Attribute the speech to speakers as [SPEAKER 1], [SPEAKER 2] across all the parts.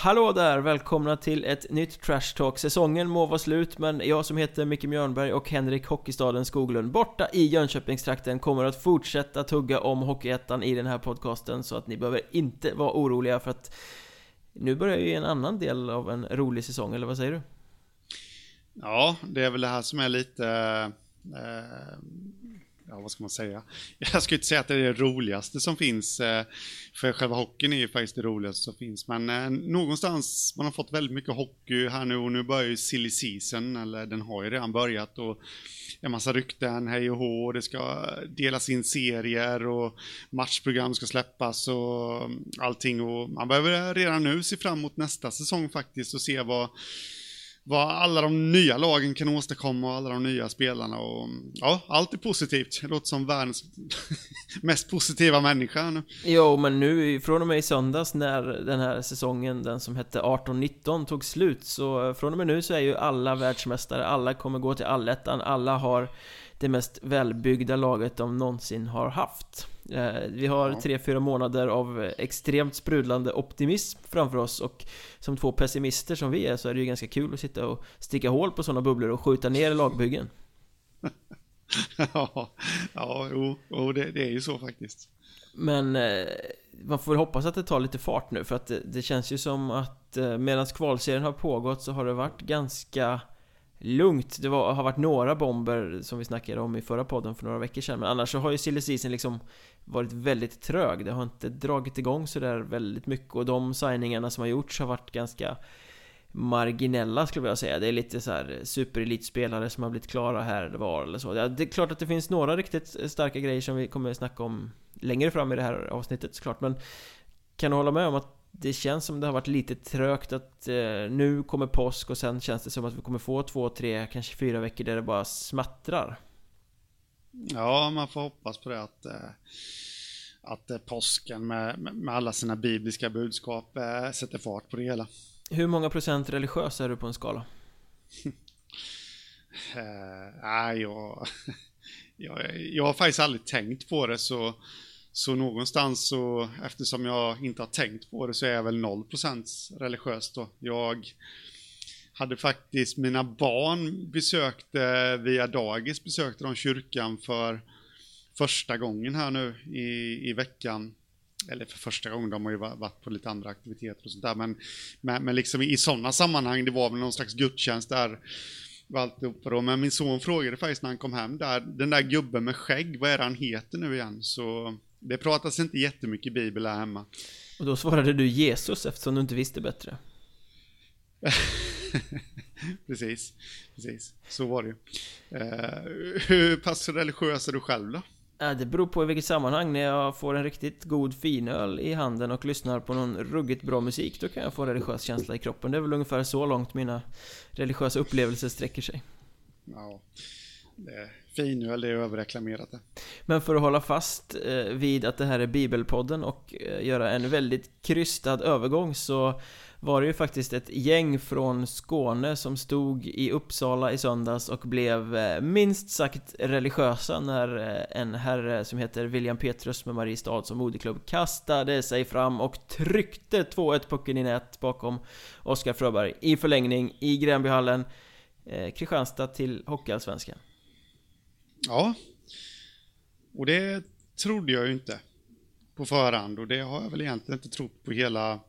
[SPEAKER 1] Hallå där! Välkomna till ett nytt Trash Talk. Säsongen må vara slut, men jag som heter Micke Mjörnberg och Henrik Hockeystaden Skoglund borta i Jönköpingstrakten kommer att fortsätta tugga om Hockeyettan i den här podcasten så att ni behöver inte vara oroliga för att nu börjar ju en annan del av en rolig säsong, eller vad säger du?
[SPEAKER 2] Ja, det är väl det här som är lite eh, ja, vad ska man säga? Jag skulle inte säga att det är det roligaste som finns, eh, för själva hockeyn är ju faktiskt det roligaste som finns, men eh, någonstans, man har fått väldigt mycket hockey här nu och nu börjar ju silly season, eller den har ju redan börjat och en massa rykten, hej och hå, det ska delas in serier och matchprogram ska släppas och mm, allting och man behöver redan nu se fram emot nästa säsong faktiskt och se vad vad alla de nya lagen kan åstadkomma och alla de nya spelarna och ja, allt är positivt. Det låter som världens mest positiva människa nu.
[SPEAKER 1] Jo, men nu från och med i söndags när den här säsongen, den som hette 18-19, tog slut så eh, från och med nu så är ju alla världsmästare, alla kommer gå till allettan, alla har det mest välbyggda laget de någonsin har haft. Eh, vi har tre, fyra månader av extremt sprudlande optimism framför oss och som två pessimister som vi är så är det ju ganska kul att sitta och sticka hål på sådana bubblor och skjuta ner lagbyggen.
[SPEAKER 2] ja, ja jo, jo det, det, är ju så faktiskt.
[SPEAKER 1] Men eh, man får väl hoppas att det tar lite fart nu för att det, det känns ju som att eh, medan kvalserien har pågått så har det varit ganska lugnt. Det var, har varit några bomber som vi snackade om i förra podden för några veckor sedan Men annars så har ju silly season liksom varit väldigt trög. Det har inte dragit igång sådär väldigt mycket Och de signingarna som har gjorts har varit ganska marginella skulle jag vilja säga. Det är lite så här superelitspelare som har blivit klara här eller var eller så. Det är klart att det finns några riktigt starka grejer som vi kommer snacka om längre fram i det här avsnittet såklart Men kan du hålla med om att det känns som det har varit lite trögt att eh, nu kommer påsk och sen känns det som att vi kommer få två, tre, kanske fyra veckor där det bara smattrar.
[SPEAKER 2] Ja, man får hoppas på det att, eh, att eh, påsken med, med alla sina bibliska budskap eh, sätter fart på det hela.
[SPEAKER 1] Hur många procent religiös är du på en skala?
[SPEAKER 2] Uh, jag, jag, jag har faktiskt aldrig tänkt på det så så någonstans så, eftersom jag inte har tänkt på det, så är jag väl 0% religiös då. Jag hade faktiskt, mina barn besökte, via dagis besökte de kyrkan för första gången här nu i, i veckan. Eller för första gången, de har ju varit på lite andra aktiviteter och sånt där, men, men, men liksom i sådana sammanhang, det var väl någon slags gudstjänst där alltihopa då. Men min son frågade faktiskt när han kom hem där, den där gubben med skägg, vad är det han heter nu igen? Så det pratas inte jättemycket bibel här hemma.
[SPEAKER 1] Och då svarade du Jesus eftersom du inte visste bättre.
[SPEAKER 2] precis, precis. Så var det ju. Uh, hur pass religiös är du själv då?
[SPEAKER 1] Det beror på i vilket sammanhang. När jag får en riktigt god finöl i handen och lyssnar på någon ruggigt bra musik, då kan jag få religiös känsla i kroppen. Det är väl ungefär så långt mina religiösa upplevelser sträcker sig.
[SPEAKER 2] Ja, det fri nu, eller är överreklamerat det.
[SPEAKER 1] Men för att hålla fast eh, vid att det här är Bibelpodden och eh, göra en väldigt krystad övergång så var det ju faktiskt ett gäng från Skåne som stod i Uppsala i söndags och blev eh, minst sagt religiösa när en herre som heter William Petrus med Mariestad som moderklubb kastade sig fram och tryckte 2-1 pucken i nät bakom Oskar Fröberg i förlängning i Gränbyhallen Kristianstad till Hockeyallsvenskan
[SPEAKER 2] Ja. Och det trodde jag ju inte på förhand och det har jag väl egentligen inte trott på hela,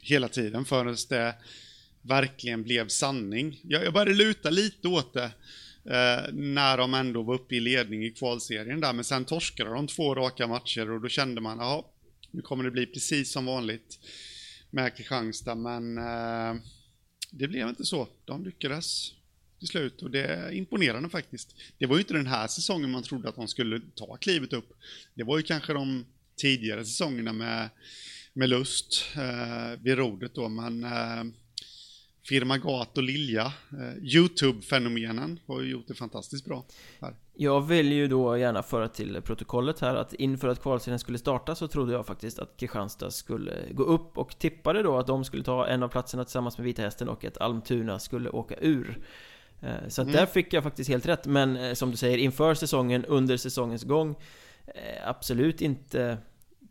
[SPEAKER 2] hela tiden förrän det verkligen blev sanning. Jag, jag började luta lite åt det eh, när de ändå var uppe i ledning i kvalserien där, men sen torskade de två raka matcher och då kände man, ja, nu kommer det bli precis som vanligt med Kristianstad, men eh, det blev inte så. De lyckades till slut och det är imponerande faktiskt. Det var ju inte den här säsongen man trodde att de skulle ta klivet upp. Det var ju kanske de tidigare säsongerna med, med Lust eh, vid rodret då, men eh, Firma Gat och Lilja, eh, Youtube-fenomenen har ju gjort det fantastiskt bra. Här.
[SPEAKER 1] Jag vill ju då gärna föra till protokollet här att inför att kvalserien skulle starta så trodde jag faktiskt att Kristianstad skulle gå upp och tippade då att de skulle ta en av platserna tillsammans med Vita Hästen och att Almtuna skulle åka ur. Eh, så mm. där fick jag faktiskt helt rätt, men eh, som du säger, inför säsongen, under säsongens gång eh, Absolut inte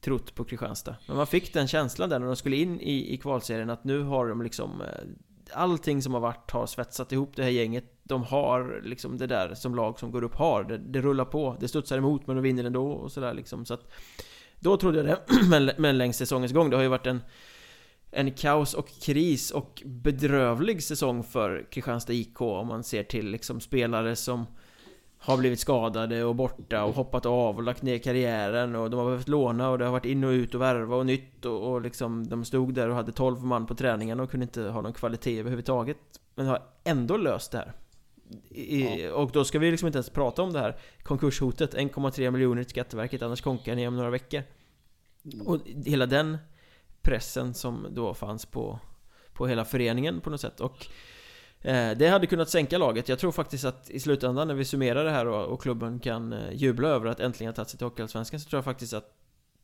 [SPEAKER 1] trott på Kristianstad. Men man fick den känslan där när de skulle in i, i kvalserien att nu har de liksom Allting som har varit har svetsat ihop det här gänget. De har liksom det där som lag som går upp har. Det, det rullar på, det studsar emot men de vinner ändå och sådär liksom. Så att Då trodde jag det, men, men längs säsongens gång Det har ju varit en en kaos och kris och bedrövlig säsong för Kristianstad IK om man ser till liksom spelare som har blivit skadade och borta och hoppat av och lagt ner karriären och de har behövt låna och det har varit in och ut och värva och nytt och, och liksom de stod där och hade 12 man på träningen och kunde inte ha någon kvalitet överhuvudtaget men har ändå löst det här I, ja. Och då ska vi liksom inte ens prata om det här konkurshotet 1,3 miljoner till Skatteverket annars konkar ni om några veckor mm. Och hela den pressen som då fanns på, på hela föreningen på något sätt och eh, det hade kunnat sänka laget. Jag tror faktiskt att i slutändan när vi summerar det här och, och klubben kan eh, jubla över att äntligen ha tagit sig till Hockeyallsvenskan så tror jag faktiskt att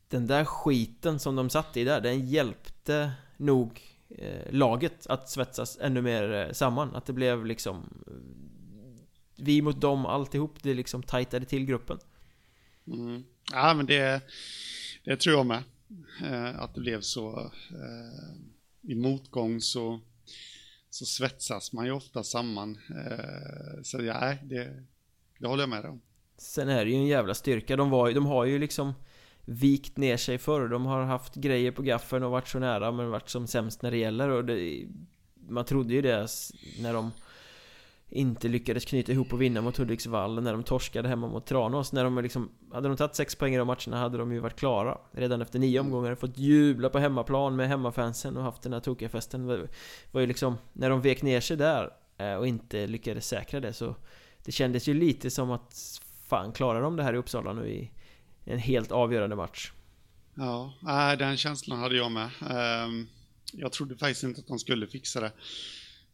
[SPEAKER 1] den där skiten som de satt i där, den hjälpte nog eh, laget att svetsas ännu mer eh, samman. Att det blev liksom eh, vi mot dem alltihop, det liksom tajtade till gruppen.
[SPEAKER 2] Mm. Ja men det, det tror jag med. Eh, att det blev så. Eh, I motgång så, så svetsas man ju ofta samman. Eh, så ja, det, det håller jag med om.
[SPEAKER 1] Sen är det ju en jävla styrka. De, var, de har ju liksom vikt ner sig förr. De har haft grejer på gaffeln och varit så nära men varit som sämst när det gäller. Och det, man trodde ju det när de inte lyckades knyta ihop och vinna mot Hudiksvall när de torskade hemma mot Tranås. När de liksom Hade de tagit sex poäng i de matcherna hade de ju varit klara. Redan efter nio omgångar Fått jubla på hemmaplan med hemmafansen och haft den här tokiga festen. Var, var ju liksom När de vek ner sig där eh, Och inte lyckades säkra det så Det kändes ju lite som att Fan klarar de det här i Uppsala nu i En helt avgörande match?
[SPEAKER 2] Ja, den känslan hade jag med. Ehm, jag trodde faktiskt inte att de skulle fixa det.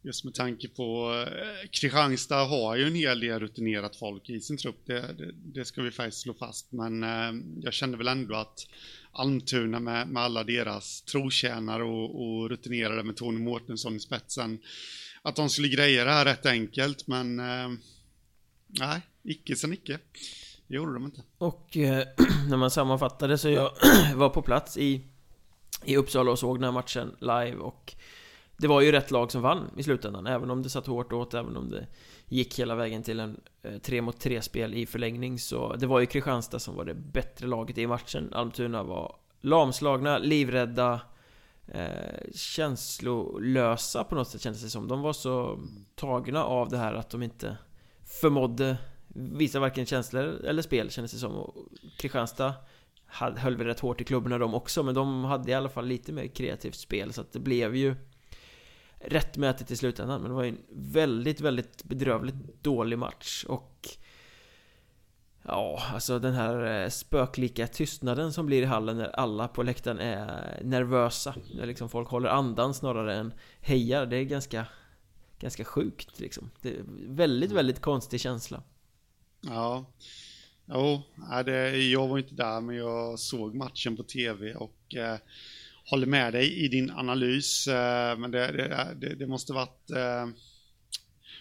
[SPEAKER 2] Just med tanke på eh, Kristianstad har ju en hel del rutinerat folk i sin trupp. Det, det, det ska vi faktiskt slå fast. Men eh, jag kände väl ändå att Almtuna med, med alla deras trotjänare och, och rutinerade med Tony Mårtensson i spetsen. Att de skulle greja det här rätt enkelt. Men eh, nej, icke sen icke. Det gjorde de inte.
[SPEAKER 1] Och eh, när man sammanfattade så jag var på plats i, i Uppsala och såg den här matchen live och det var ju rätt lag som vann i slutändan, även om det satt hårt åt, även om det gick hela vägen till en eh, 3-mot-3-spel i förlängning så det var ju Kristianstad som var det bättre laget i matchen. Almtuna var lamslagna, livrädda, eh, känslolösa på något sätt kändes det som. De var så tagna av det här att de inte förmådde visa varken känslor eller spel kändes det som. Och Kristianstad höll väl rätt hårt i klubborna de också, men de hade i alla fall lite mer kreativt spel så att det blev ju rättmätigt i slutändan Men det var ju en väldigt, väldigt bedrövligt dålig match och Ja, alltså den här eh, spöklika tystnaden som blir i hallen när alla på läktaren är nervösa När liksom folk håller andan snarare än hejar Det är ganska Ganska sjukt liksom. Det är väldigt, väldigt konstig känsla.
[SPEAKER 2] Ja. Jo, det, jag var inte där men jag såg matchen på tv och eh, håller med dig i din analys, eh, men det, det, det måste varit eh,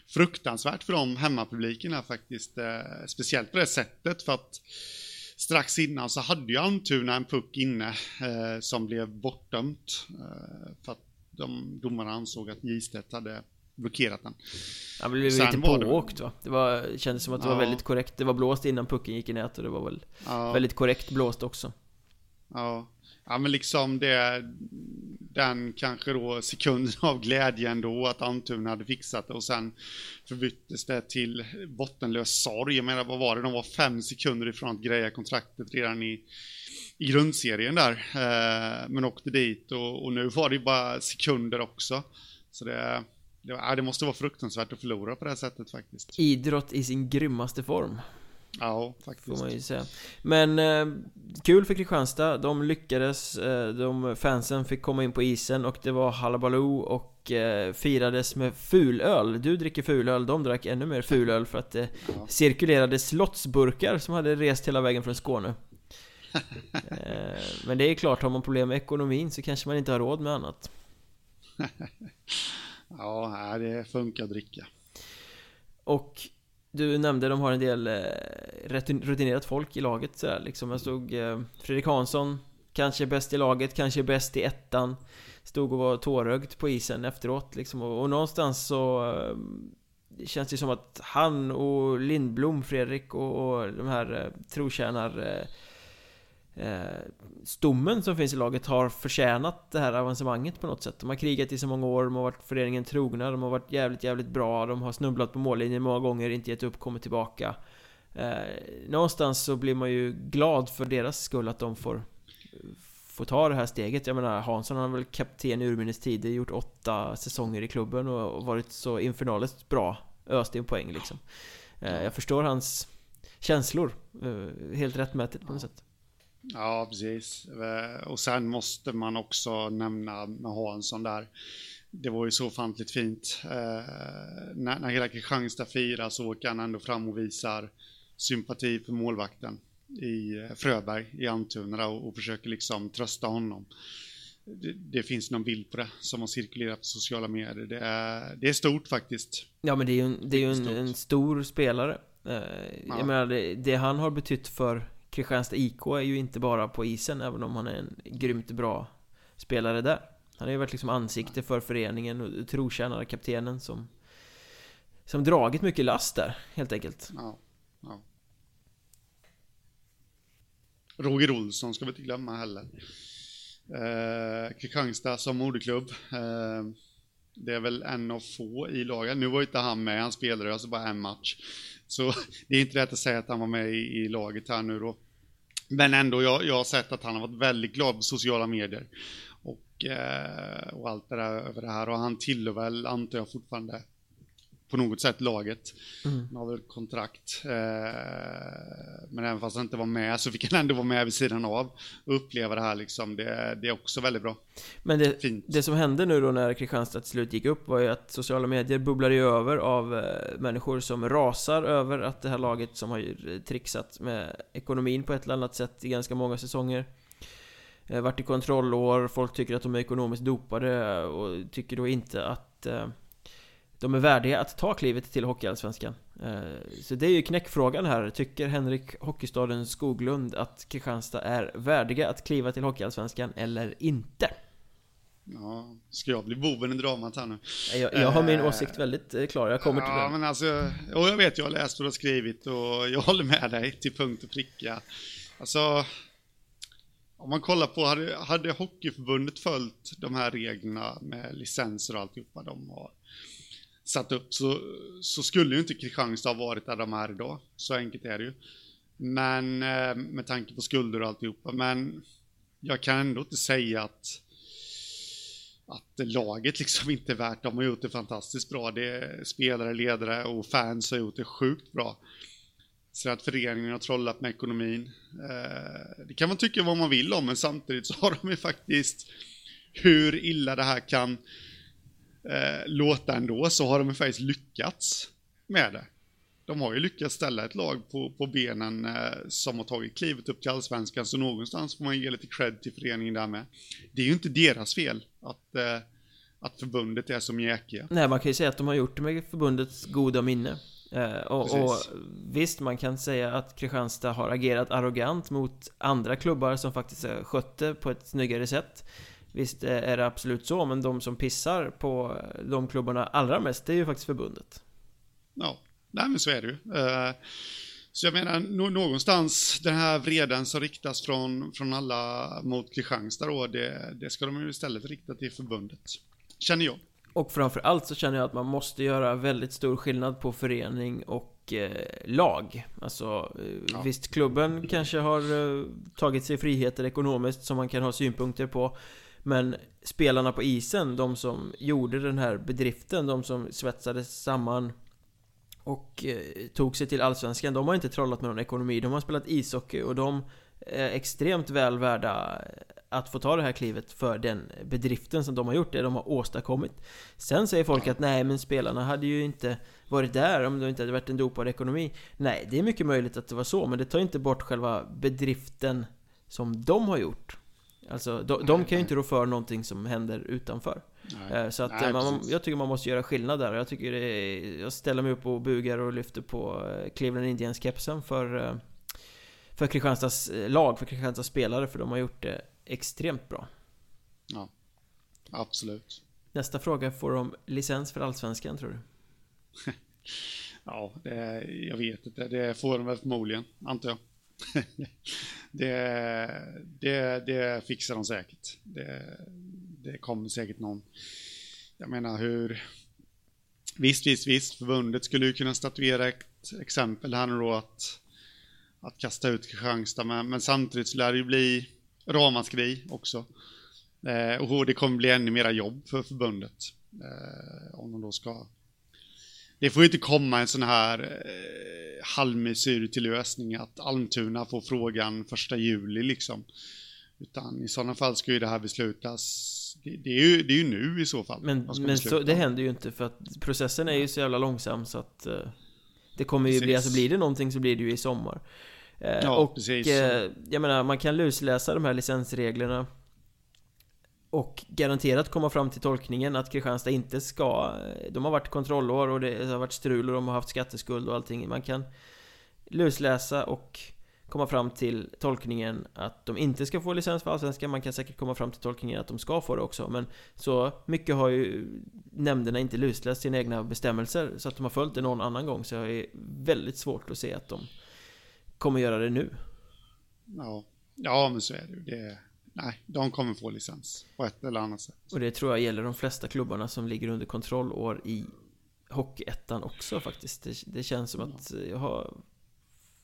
[SPEAKER 2] fruktansvärt för de hemmapubliken faktiskt. Eh, speciellt på det sättet för att strax innan så hade ju Almtuna en puck inne som blev bortdömt för att de domarna ansåg att Gistedt hade blockerat den.
[SPEAKER 1] Han blev lite pååkt va? Det var, kändes som att det ja. var väldigt korrekt. Det var blåst innan pucken gick i nät och det var väl ja. väldigt korrekt blåst också.
[SPEAKER 2] Ja, ja men liksom det, den kanske då sekunden av glädje ändå att Almtuna hade fixat det och sen förbyttes det till bottenlös sorg. Jag menar, vad var det? De var fem sekunder ifrån att greja kontraktet redan i, i grundserien där. Eh, men åkte dit och, och, nu var det bara sekunder också. Så det, det, det måste vara fruktansvärt att förlora på det här sättet faktiskt.
[SPEAKER 1] Idrott i sin grymmaste form.
[SPEAKER 2] Ja, faktiskt. Får
[SPEAKER 1] man ju säga. Men eh, kul för Kristianstad. De lyckades. Eh, de fansen fick komma in på isen och det var halabaloo och eh, firades med fulöl. Du dricker fulöl, de drack ännu mer fulöl för att det ja. cirkulerade slottsburkar som hade rest hela vägen från Skåne. eh, men det är klart, har man problem med ekonomin så kanske man inte har råd med annat.
[SPEAKER 2] ja, det funkar att dricka.
[SPEAKER 1] Och du nämnde de har en del eh, rutinerat folk i laget sådär liksom. Jag stod eh, Fredrik Hansson Kanske bäst i laget, kanske bäst i ettan Stod och var tårögd på isen efteråt liksom och, och någonstans så eh, Känns det som att han och Lindblom, Fredrik och, och de här eh, trotjänar eh, Eh, stommen som finns i laget har förtjänat det här avancemanget på något sätt. De har krigat i så många år, de har varit föreningen trogna, de har varit jävligt, jävligt bra, de har snubblat på mållinjen många gånger, inte gett upp, kommit tillbaka. Eh, någonstans så blir man ju glad för deras skull att de får Få ta det här steget. Jag menar Hansson har väl kapten i urminnes tider, gjort åtta säsonger i klubben och varit så infernaliskt bra. Öst in poäng liksom. Eh, jag förstår hans känslor. Eh, helt rättmätigt på något sätt.
[SPEAKER 2] Ja, precis. Eh, och sen måste man också nämna med Hansson där. Det var ju så ofantligt fint. när, när hela Kristianstad firar så åker han ändå fram och visar sympati för målvakten i eh, Fröberg i Almtuna och, och försöker liksom trösta honom. Det, det, finns någon bild på det som har cirkulerat på sociala medier. Det är, det är stort faktiskt.
[SPEAKER 1] Ja men det är ju en, det är ju en, en stor spelare. Eh, ja. Jag menar, det, det, han har betytt för Kristianstad IK är ju inte bara på isen, även om han är en grymt bra spelare där. Han har ju varit liksom ansikte för föreningen och trotjänare kaptenen som Som dragit mycket last där, helt enkelt.
[SPEAKER 2] Ja, ja. Roger Olsson ska vi inte glömma heller. Eh, Kristianstad som moderklubb. Eh, det är väl en av få i laget. Nu var inte han med, han spelade alltså bara en match. Så det är inte rätt att säga att han var med i, i laget här nu då. Men ändå, jag, jag har sett att han har varit väldigt glad på sociala medier. Och, eh, och allt det där över det här. Och han tillhör väl, antar jag fortfarande, på något sätt laget. Mm. Han har väl kontrakt. Eh, men även fast han inte var med så fick han ändå vara med vid sidan av och uppleva det här liksom. Det, det är också väldigt bra.
[SPEAKER 1] Men det, det som hände nu då när Kristianstad till slut gick upp var ju att sociala medier bubblade ju över av eh, människor som rasar över att det här laget som har trixat med ekonomin på ett eller annat sätt i ganska många säsonger eh, varit i kontrollår, folk tycker att de är ekonomiskt dopade och tycker då inte att de är värdiga att ta klivet till Hockeyallsvenskan. Eh, så det är ju knäckfrågan här. Tycker Henrik Hockeystaden Skoglund att Kristianstad är värdiga att kliva till Hockeyallsvenskan eller inte?
[SPEAKER 2] Ja, ska jag bli boven i dramat här nu?
[SPEAKER 1] Jag, jag har min äh, åsikt väldigt eh, klar, jag kommer till
[SPEAKER 2] ja, den. men alltså, och jag vet, jag har läst har skrivit och jag håller med dig till punkt och pricka. Alltså, om man kollar på, hade, hade Hockeyförbundet följt de här reglerna med licenser och alltihopa de har satt upp så, så skulle ju inte Kristianstad ha varit där de är idag. Så enkelt är det ju. Men eh, med tanke på skulder och alltihopa. Men jag kan ändå inte säga att att laget liksom inte är värt. De har gjort det fantastiskt bra. Det är spelare, ledare och fans har gjort det sjukt bra. Så att föreningen har trollat med ekonomin. Eh, det kan man tycka vad man vill om, men samtidigt så har de ju faktiskt hur illa det här kan eh, låta ändå så har de faktiskt lyckats med det. De har ju lyckats ställa ett lag på, på benen eh, som har tagit klivet upp till allsvenskan, så någonstans får man ge lite cred till föreningen där med. Det är ju inte deras fel att, eh, att förbundet är som mjäkiga.
[SPEAKER 1] Nej, man kan ju säga att de har gjort det med förbundets goda minne. Eh, och, och, visst, man kan säga att Kristianstad har agerat arrogant mot andra klubbar som faktiskt skött det på ett snyggare sätt. Visst är det absolut så, men de som pissar på de klubbarna allra mest, det är ju faktiskt förbundet.
[SPEAKER 2] Ja, nej men så är det ju. Eh, så jag menar, någonstans den här vreden som riktas från, från alla mot Kristianstad då, det, det ska de ju istället rikta till förbundet. Känner jag.
[SPEAKER 1] Och framförallt så känner jag att man måste göra väldigt stor skillnad på förening och eh, lag. Alltså, eh, ja. visst klubben kanske har eh, tagit sig friheter ekonomiskt som man kan ha synpunkter på. Men spelarna på isen, de som gjorde den här bedriften, de som svetsades samman och eh, tog sig till Allsvenskan, de har inte trollat med någon ekonomi. De har spelat ishockey och de är extremt väl värda eh, att få ta det här klivet för den bedriften som de har gjort, det de har åstadkommit. Sen säger folk att nej, men spelarna hade ju inte varit där om det inte hade varit en dopad ekonomi. Nej, det är mycket möjligt att det var så, men det tar inte bort själva bedriften som de har gjort. Alltså, de, de kan ju inte rå för någonting som händer utanför. Nej. Eh, så att nej, man, jag tycker man måste göra skillnad där. Jag tycker är, Jag ställer mig upp och bugar och lyfter på eh, Cleveland Indians-kepsen för... Eh, för Kristianstads lag, för Kristianstads spelare, för de har gjort det extremt bra.
[SPEAKER 2] Ja, absolut.
[SPEAKER 1] Nästa fråga, får de licens för Allsvenskan tror du?
[SPEAKER 2] ja, det, jag vet inte. Det får de väl förmodligen, antar jag. det, det, det fixar de säkert. Det, det kommer säkert någon. Jag menar hur... Visst, visst, visst. Förbundet skulle ju kunna statuera ett exempel här nu då att, att kasta ut Kristianstad. Men, men samtidigt så lär det ju bli ramaskri också. Eh, och det kommer bli ännu mera jobb för förbundet. Eh, om de då ska... Det får ju inte komma en sån här eh, halvmesyr till lösning att Almtuna får frågan första juli liksom. Utan i sådana fall ska ju det här beslutas det, det, är, ju, det är ju nu i så fall.
[SPEAKER 1] Men, men så, det händer ju inte för att processen är ju så jävla långsam så att uh, Det kommer ju precis. bli, alltså blir det någonting så blir det ju i sommar. Uh, ja, och precis. Uh, jag menar, man kan lusläsa de här licensreglerna och garanterat komma fram till tolkningen att Kristianstad inte ska De har varit kontrollår och det har varit strul och de har haft skatteskuld och allting. Man kan lusläsa och komma fram till tolkningen att de inte ska få licens för Allsvenskan. Man kan säkert komma fram till tolkningen att de ska få det också. Men så mycket har ju nämnderna inte lusläst sina egna bestämmelser. Så att de har följt det någon annan gång. Så jag är väldigt svårt att se att de kommer göra det nu.
[SPEAKER 2] Ja, ja men så är det ju. Det Nej, de kommer få licens på ett eller annat sätt.
[SPEAKER 1] Och det tror jag gäller de flesta klubbarna som ligger under kontrollår i Hockeyettan också faktiskt. Det, det känns som att jag har...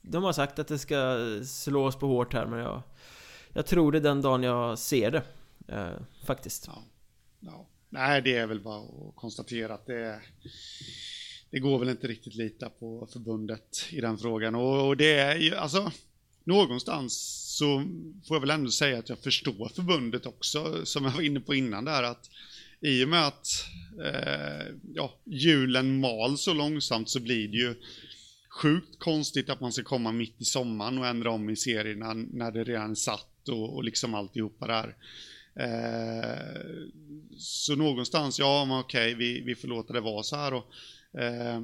[SPEAKER 1] De har sagt att det ska slås på hårt här men jag... Jag tror det den dagen jag ser det. Eh, faktiskt.
[SPEAKER 2] Ja. ja. Nej, det är väl bara att konstatera att det... Det går väl inte riktigt lita på förbundet i den frågan. Och, och det är ju, alltså någonstans så får jag väl ändå säga att jag förstår förbundet också, som jag var inne på innan där, att i och med att eh, ja, julen mal så långsamt så blir det ju sjukt konstigt att man ska komma mitt i sommaren och ändra om i serierna när det redan är satt och, och liksom alltihopa där. Eh, så någonstans, ja men okej, vi, vi får låta det vara så här och, eh,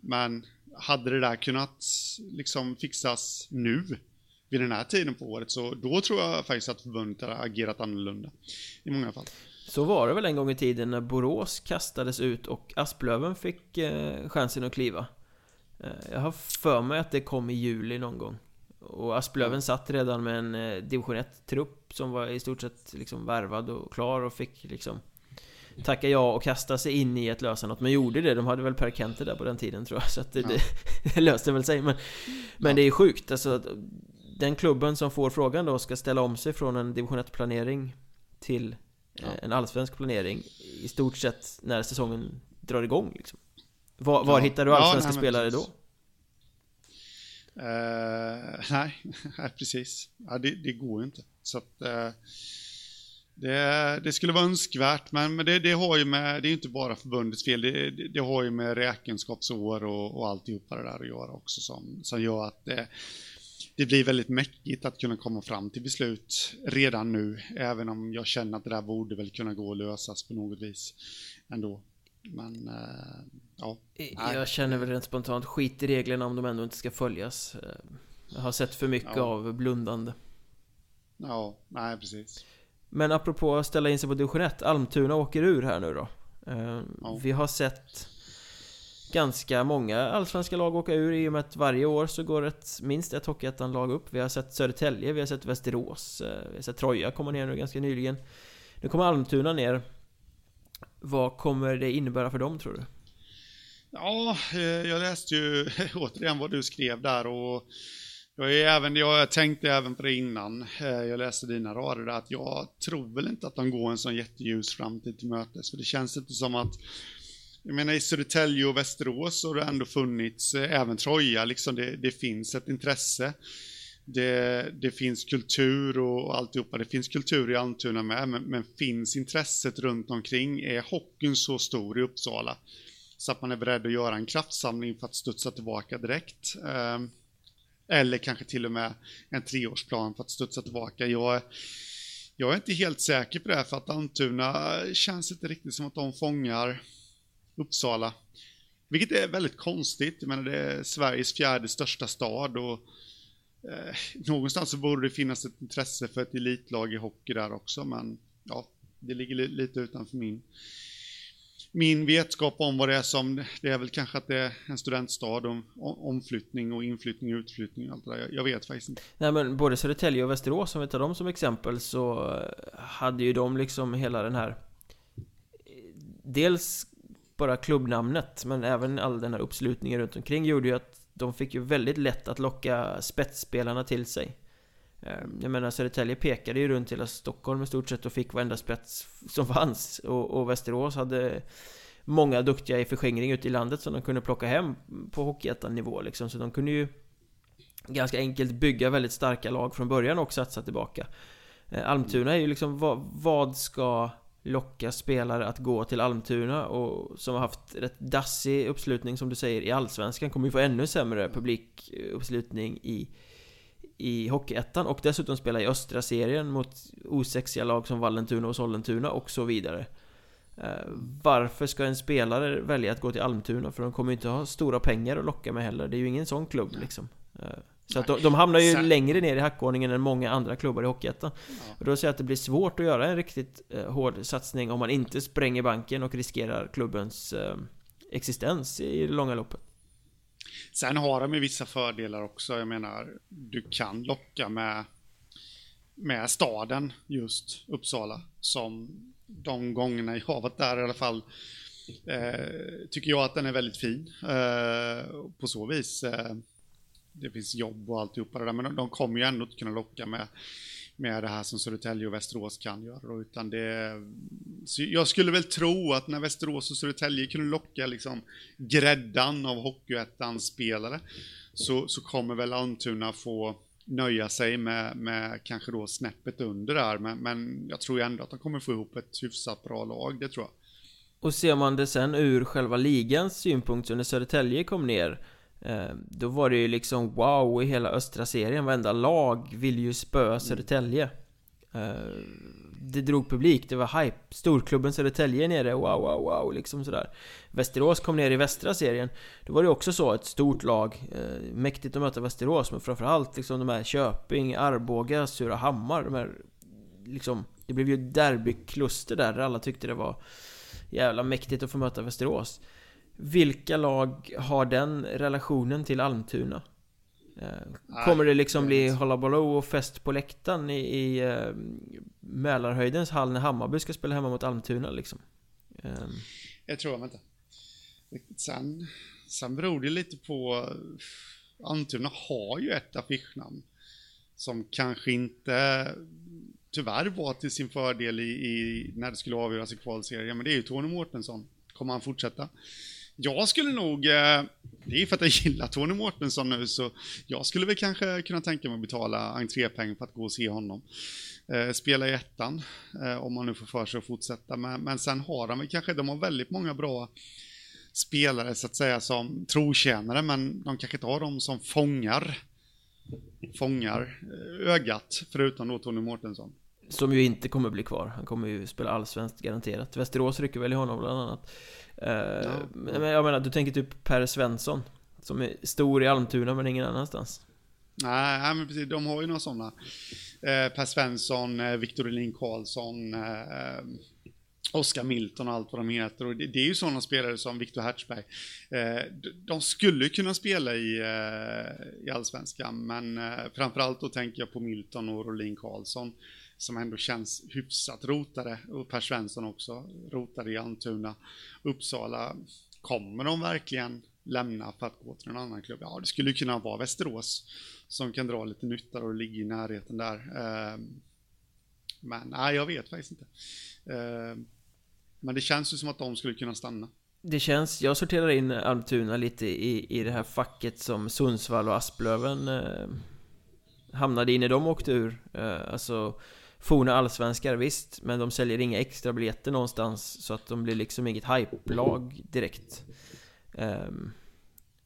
[SPEAKER 2] Men hade det där kunnat liksom fixas nu vid den här tiden på året. Så då tror jag faktiskt att förbundet har agerat annorlunda i många fall.
[SPEAKER 1] Så var det väl en gång i tiden när Borås kastades ut och Asplöven fick eh, chansen att kliva. Eh, jag har för mig att det kom i juli någon gång. Och Asplöven satt redan med en eh, division 1-trupp som var i stort sett liksom värvad och klar och fick liksom tacka ja och kasta sig in i ett lösenåt Men gjorde det, de hade väl Per Kente där på den tiden tror jag Så att det, ja. det löste väl sig Men, men ja. det är sjukt alltså den klubben som får frågan då ska ställa om sig från en division 1-planering till ja. en allsvensk planering i stort sett när säsongen drar igång liksom. Var, var ja. hittar du allsvenska ja, spelare då?
[SPEAKER 2] Uh, nej, precis. Ja, det, det, går ju inte. Så att, uh, det, det, skulle vara önskvärt, men, men det, det, har ju med, det är inte bara förbundets fel, det, det, har ju med räkenskapsår och, och alltihopa det där att göra också som, som gör att det, det blir väldigt mäckigt att kunna komma fram till beslut redan nu, även om jag känner att det där borde väl kunna gå att lösas på något vis ändå. Men, äh, ja.
[SPEAKER 1] Jag känner väl rent spontant, skit i reglerna om de ändå inte ska följas. Eh, jag har sett för mycket ja. av blundande.
[SPEAKER 2] Ja, nej precis.
[SPEAKER 1] Men apropå att ställa in sig på division 1, Almtuna åker ur här nu då. Eh, ja. Vi har sett ganska många allsvenska lag åka ur i och med att varje år så går ett, minst ett Hockeyettan-lag upp. Vi har sett Södertälje, vi har sett Västerås, eh, vi har sett Troja komma ner nu ganska nyligen. Nu kommer Almtuna ner. Vad kommer det innebära för dem tror du?
[SPEAKER 2] Ja, eh, jag läste ju återigen vad du skrev där och jag, är även, jag tänkte även på det innan eh, jag läste dina rader att jag tror väl inte att de går en sån jätteljus framtid till mötes. För det känns inte som att jag menar i Södertälje och Västerås har det ändå funnits, eh, även Troja, liksom det, det finns ett intresse. Det, det, finns kultur och alltihopa. Det finns kultur i Almtuna med, men, men, finns intresset runt omkring? Är hockeyn så stor i Uppsala? Så att man är beredd att göra en kraftsamling för att studsa tillbaka direkt. Ehm, eller kanske till och med en treårsplan för att studsa tillbaka. Jag, jag är inte helt säker på det, här för att Almtuna känns inte riktigt som att de fångar Uppsala. Vilket är väldigt konstigt, jag menar det är Sveriges fjärde största stad och eh, någonstans så borde det finnas ett intresse för ett elitlag i hockey där också, men ja, det ligger lite utanför min, min vetskap om vad det är som, det är väl kanske att det är en studentstad, om, omflyttning och inflyttning och utflyttning och allt det där. Jag, jag vet faktiskt inte.
[SPEAKER 1] Nej men både Södertälje och Västerås, om vi tar dem som exempel, så hade ju de liksom hela den här eh, Dels bara klubbnamnet, men även all den här uppslutningen runt omkring gjorde ju att de fick ju väldigt lätt att locka spetsspelarna till sig. Ehm, jag menar Södertälje pekade ju runt hela Stockholm i stort sett och fick varenda spets som fanns. Och, och Västerås hade många duktiga i förskingring ute i landet som de kunde plocka hem på Hockeyettan-nivå liksom. Så de kunde ju ganska enkelt bygga väldigt starka lag från början och satsa tillbaka. Ehm, Almtuna är ju liksom, vad, vad ska locka spelare att gå till Almtuna och som har haft rätt dassig uppslutning som du säger i Allsvenskan kommer ju få ännu sämre publikuppslutning i i Hockeyettan och dessutom spela i östra serien mot osexiga lag som Vallentuna och Sollentuna och så vidare. Eh, varför ska en spelare välja att gå till Almtuna? För de kommer ju inte ha stora pengar att locka med heller. Det är ju ingen sån klubb liksom. Eh, så att de, de hamnar ju Sen... längre ner i hackordningen än många andra klubbar i Hockeyettan. Ja. Och då säger jag att det blir svårt att göra en riktigt eh, hård satsning om man inte spränger banken och riskerar klubbens eh, existens i det långa loppet.
[SPEAKER 2] Sen har de ju vissa fördelar också. Jag menar, du kan locka med, med staden just Uppsala. Som de gångerna jag har varit där i alla fall eh, tycker jag att den är väldigt fin. Eh, på så vis. Det finns jobb och alltihopa det där, men de, de kommer ju ändå inte kunna locka med, med det här som Södertälje och Västerås kan göra. Då, utan det, jag skulle väl tro att när Västerås och Södertälje kunde locka liksom gräddan av Hockeyettans spelare så, så kommer väl Almtuna få nöja sig med, med kanske då snäppet under där, men, men jag tror ändå att de kommer få ihop ett hyfsat bra lag, det tror jag.
[SPEAKER 1] Och ser man det sen ur själva ligans synpunkt, så när Södertälje kom ner då var det ju liksom wow i hela östra serien Varenda lag vill ju spöa mm. Södertälje. Eh, Det drog publik, det var hype. Storklubben Södertälje nere, wow wow wow liksom sådär. Västerås kom ner i västra serien. Då var det också så, ett stort lag eh, Mäktigt att möta Västerås men framförallt liksom de här Köping, Arboga, Surahammar de här Liksom Det blev ju derbykluster där. Alla tyckte det var Jävla mäktigt att få möta Västerås vilka lag har den relationen till Almtuna? Eh, kommer det liksom bli hullabaloo och fest på läktaren i, i uh, Mälarhöjdens hall när Hammarby ska spela hemma mot Almtuna liksom?
[SPEAKER 2] Um. Jag tror inte. Sen, sen beror det lite på... Almtuna har ju ett affischnamn som kanske inte tyvärr var till sin fördel i, i när det skulle avgöras i kvalserien, men det är ju Tony Mårtensson. Kommer han fortsätta? Jag skulle nog, eh, det är för att jag gillar Tony Mårtensson nu, så jag skulle väl kanske kunna tänka mig att betala entrépeng för att gå och se honom. Eh, spela i ettan, eh, om man nu får för sig att fortsätta. Men, men sen har de väl kanske, de har väldigt många bra spelare så att säga som trotjänare, men de kanske inte har dem som fångar, fångar ögat, förutom då Tony Mårtensson.
[SPEAKER 1] Som ju inte kommer bli kvar. Han kommer ju spela allsvenskt garanterat. Västerås rycker väl i honom bland annat. Uh, ja. Men jag menar, du tänker typ Per Svensson. Som är stor i Almtuna men ingen annanstans.
[SPEAKER 2] Nej, men precis. De har ju några sådana. Eh, per Svensson, eh, Victor Elin Karlsson, eh, Oskar Milton och allt vad de heter. Och det, det är ju sådana spelare som Victor Hertzberg. Eh, de skulle kunna spela i, eh, i Allsvenskan, men eh, framförallt då tänker jag på Milton och Rolin Karlsson som ändå känns hyfsat rotade och Per Svensson också rotade i Almtuna. Uppsala, kommer de verkligen lämna för att gå till en annan klubb? Ja, det skulle kunna vara Västerås som kan dra lite nytta och ligga i närheten där. Ehm, men nej, jag vet faktiskt inte. Ehm, men det känns ju som att de skulle kunna stanna.
[SPEAKER 1] Det känns, jag sorterar in Almtuna lite i, i det här facket som Sundsvall och Asplöven eh, hamnade i när de åkte ur. Eh, alltså forna allsvenskar, visst, men de säljer inga extra biljetter någonstans så att de blir liksom inget hype-lag direkt. Um,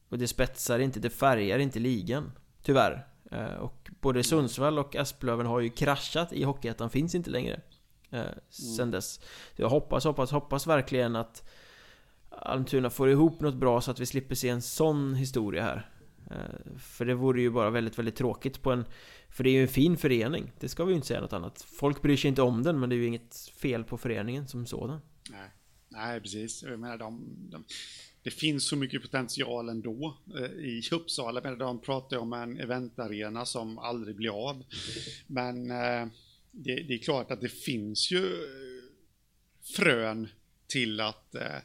[SPEAKER 1] och det spetsar inte, det färgar inte ligan, tyvärr. Uh, och både Sundsvall och Asplöven har ju kraschat i Hockeyettan, finns inte längre. Uh, sen mm. dess. Så jag hoppas, hoppas, hoppas verkligen att Almtuna får ihop något bra så att vi slipper se en sån historia här. Eh, för det vore ju bara väldigt, väldigt tråkigt på en För det är ju en fin förening Det ska vi ju inte säga något annat Folk bryr sig inte om den men det är ju inget fel på föreningen som sådan
[SPEAKER 2] Nej, Nej precis. Jag menar, de, de, det finns så mycket potential ändå eh, i Uppsala. Men de pratar ju om en eventarena som aldrig blir av. Men eh, det, det, är klart att det finns ju eh, frön till att eh,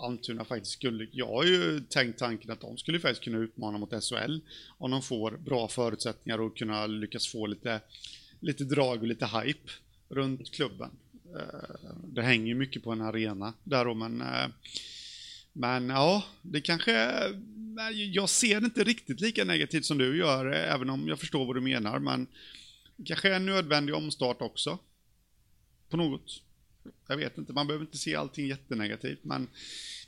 [SPEAKER 2] Almtuna faktiskt skulle, jag har ju tänkt tanken att de skulle faktiskt kunna utmana mot SHL om de får bra förutsättningar och kunna lyckas få lite, lite drag och lite hype runt klubben. Eh, det hänger ju mycket på en arena där då, men eh, men ja, det kanske... Eh, jag ser det inte riktigt lika negativt som du gör, även om jag förstår vad du menar, men kanske en nödvändig omstart också. På något. Jag vet inte, man behöver inte se allting jättenegativt, men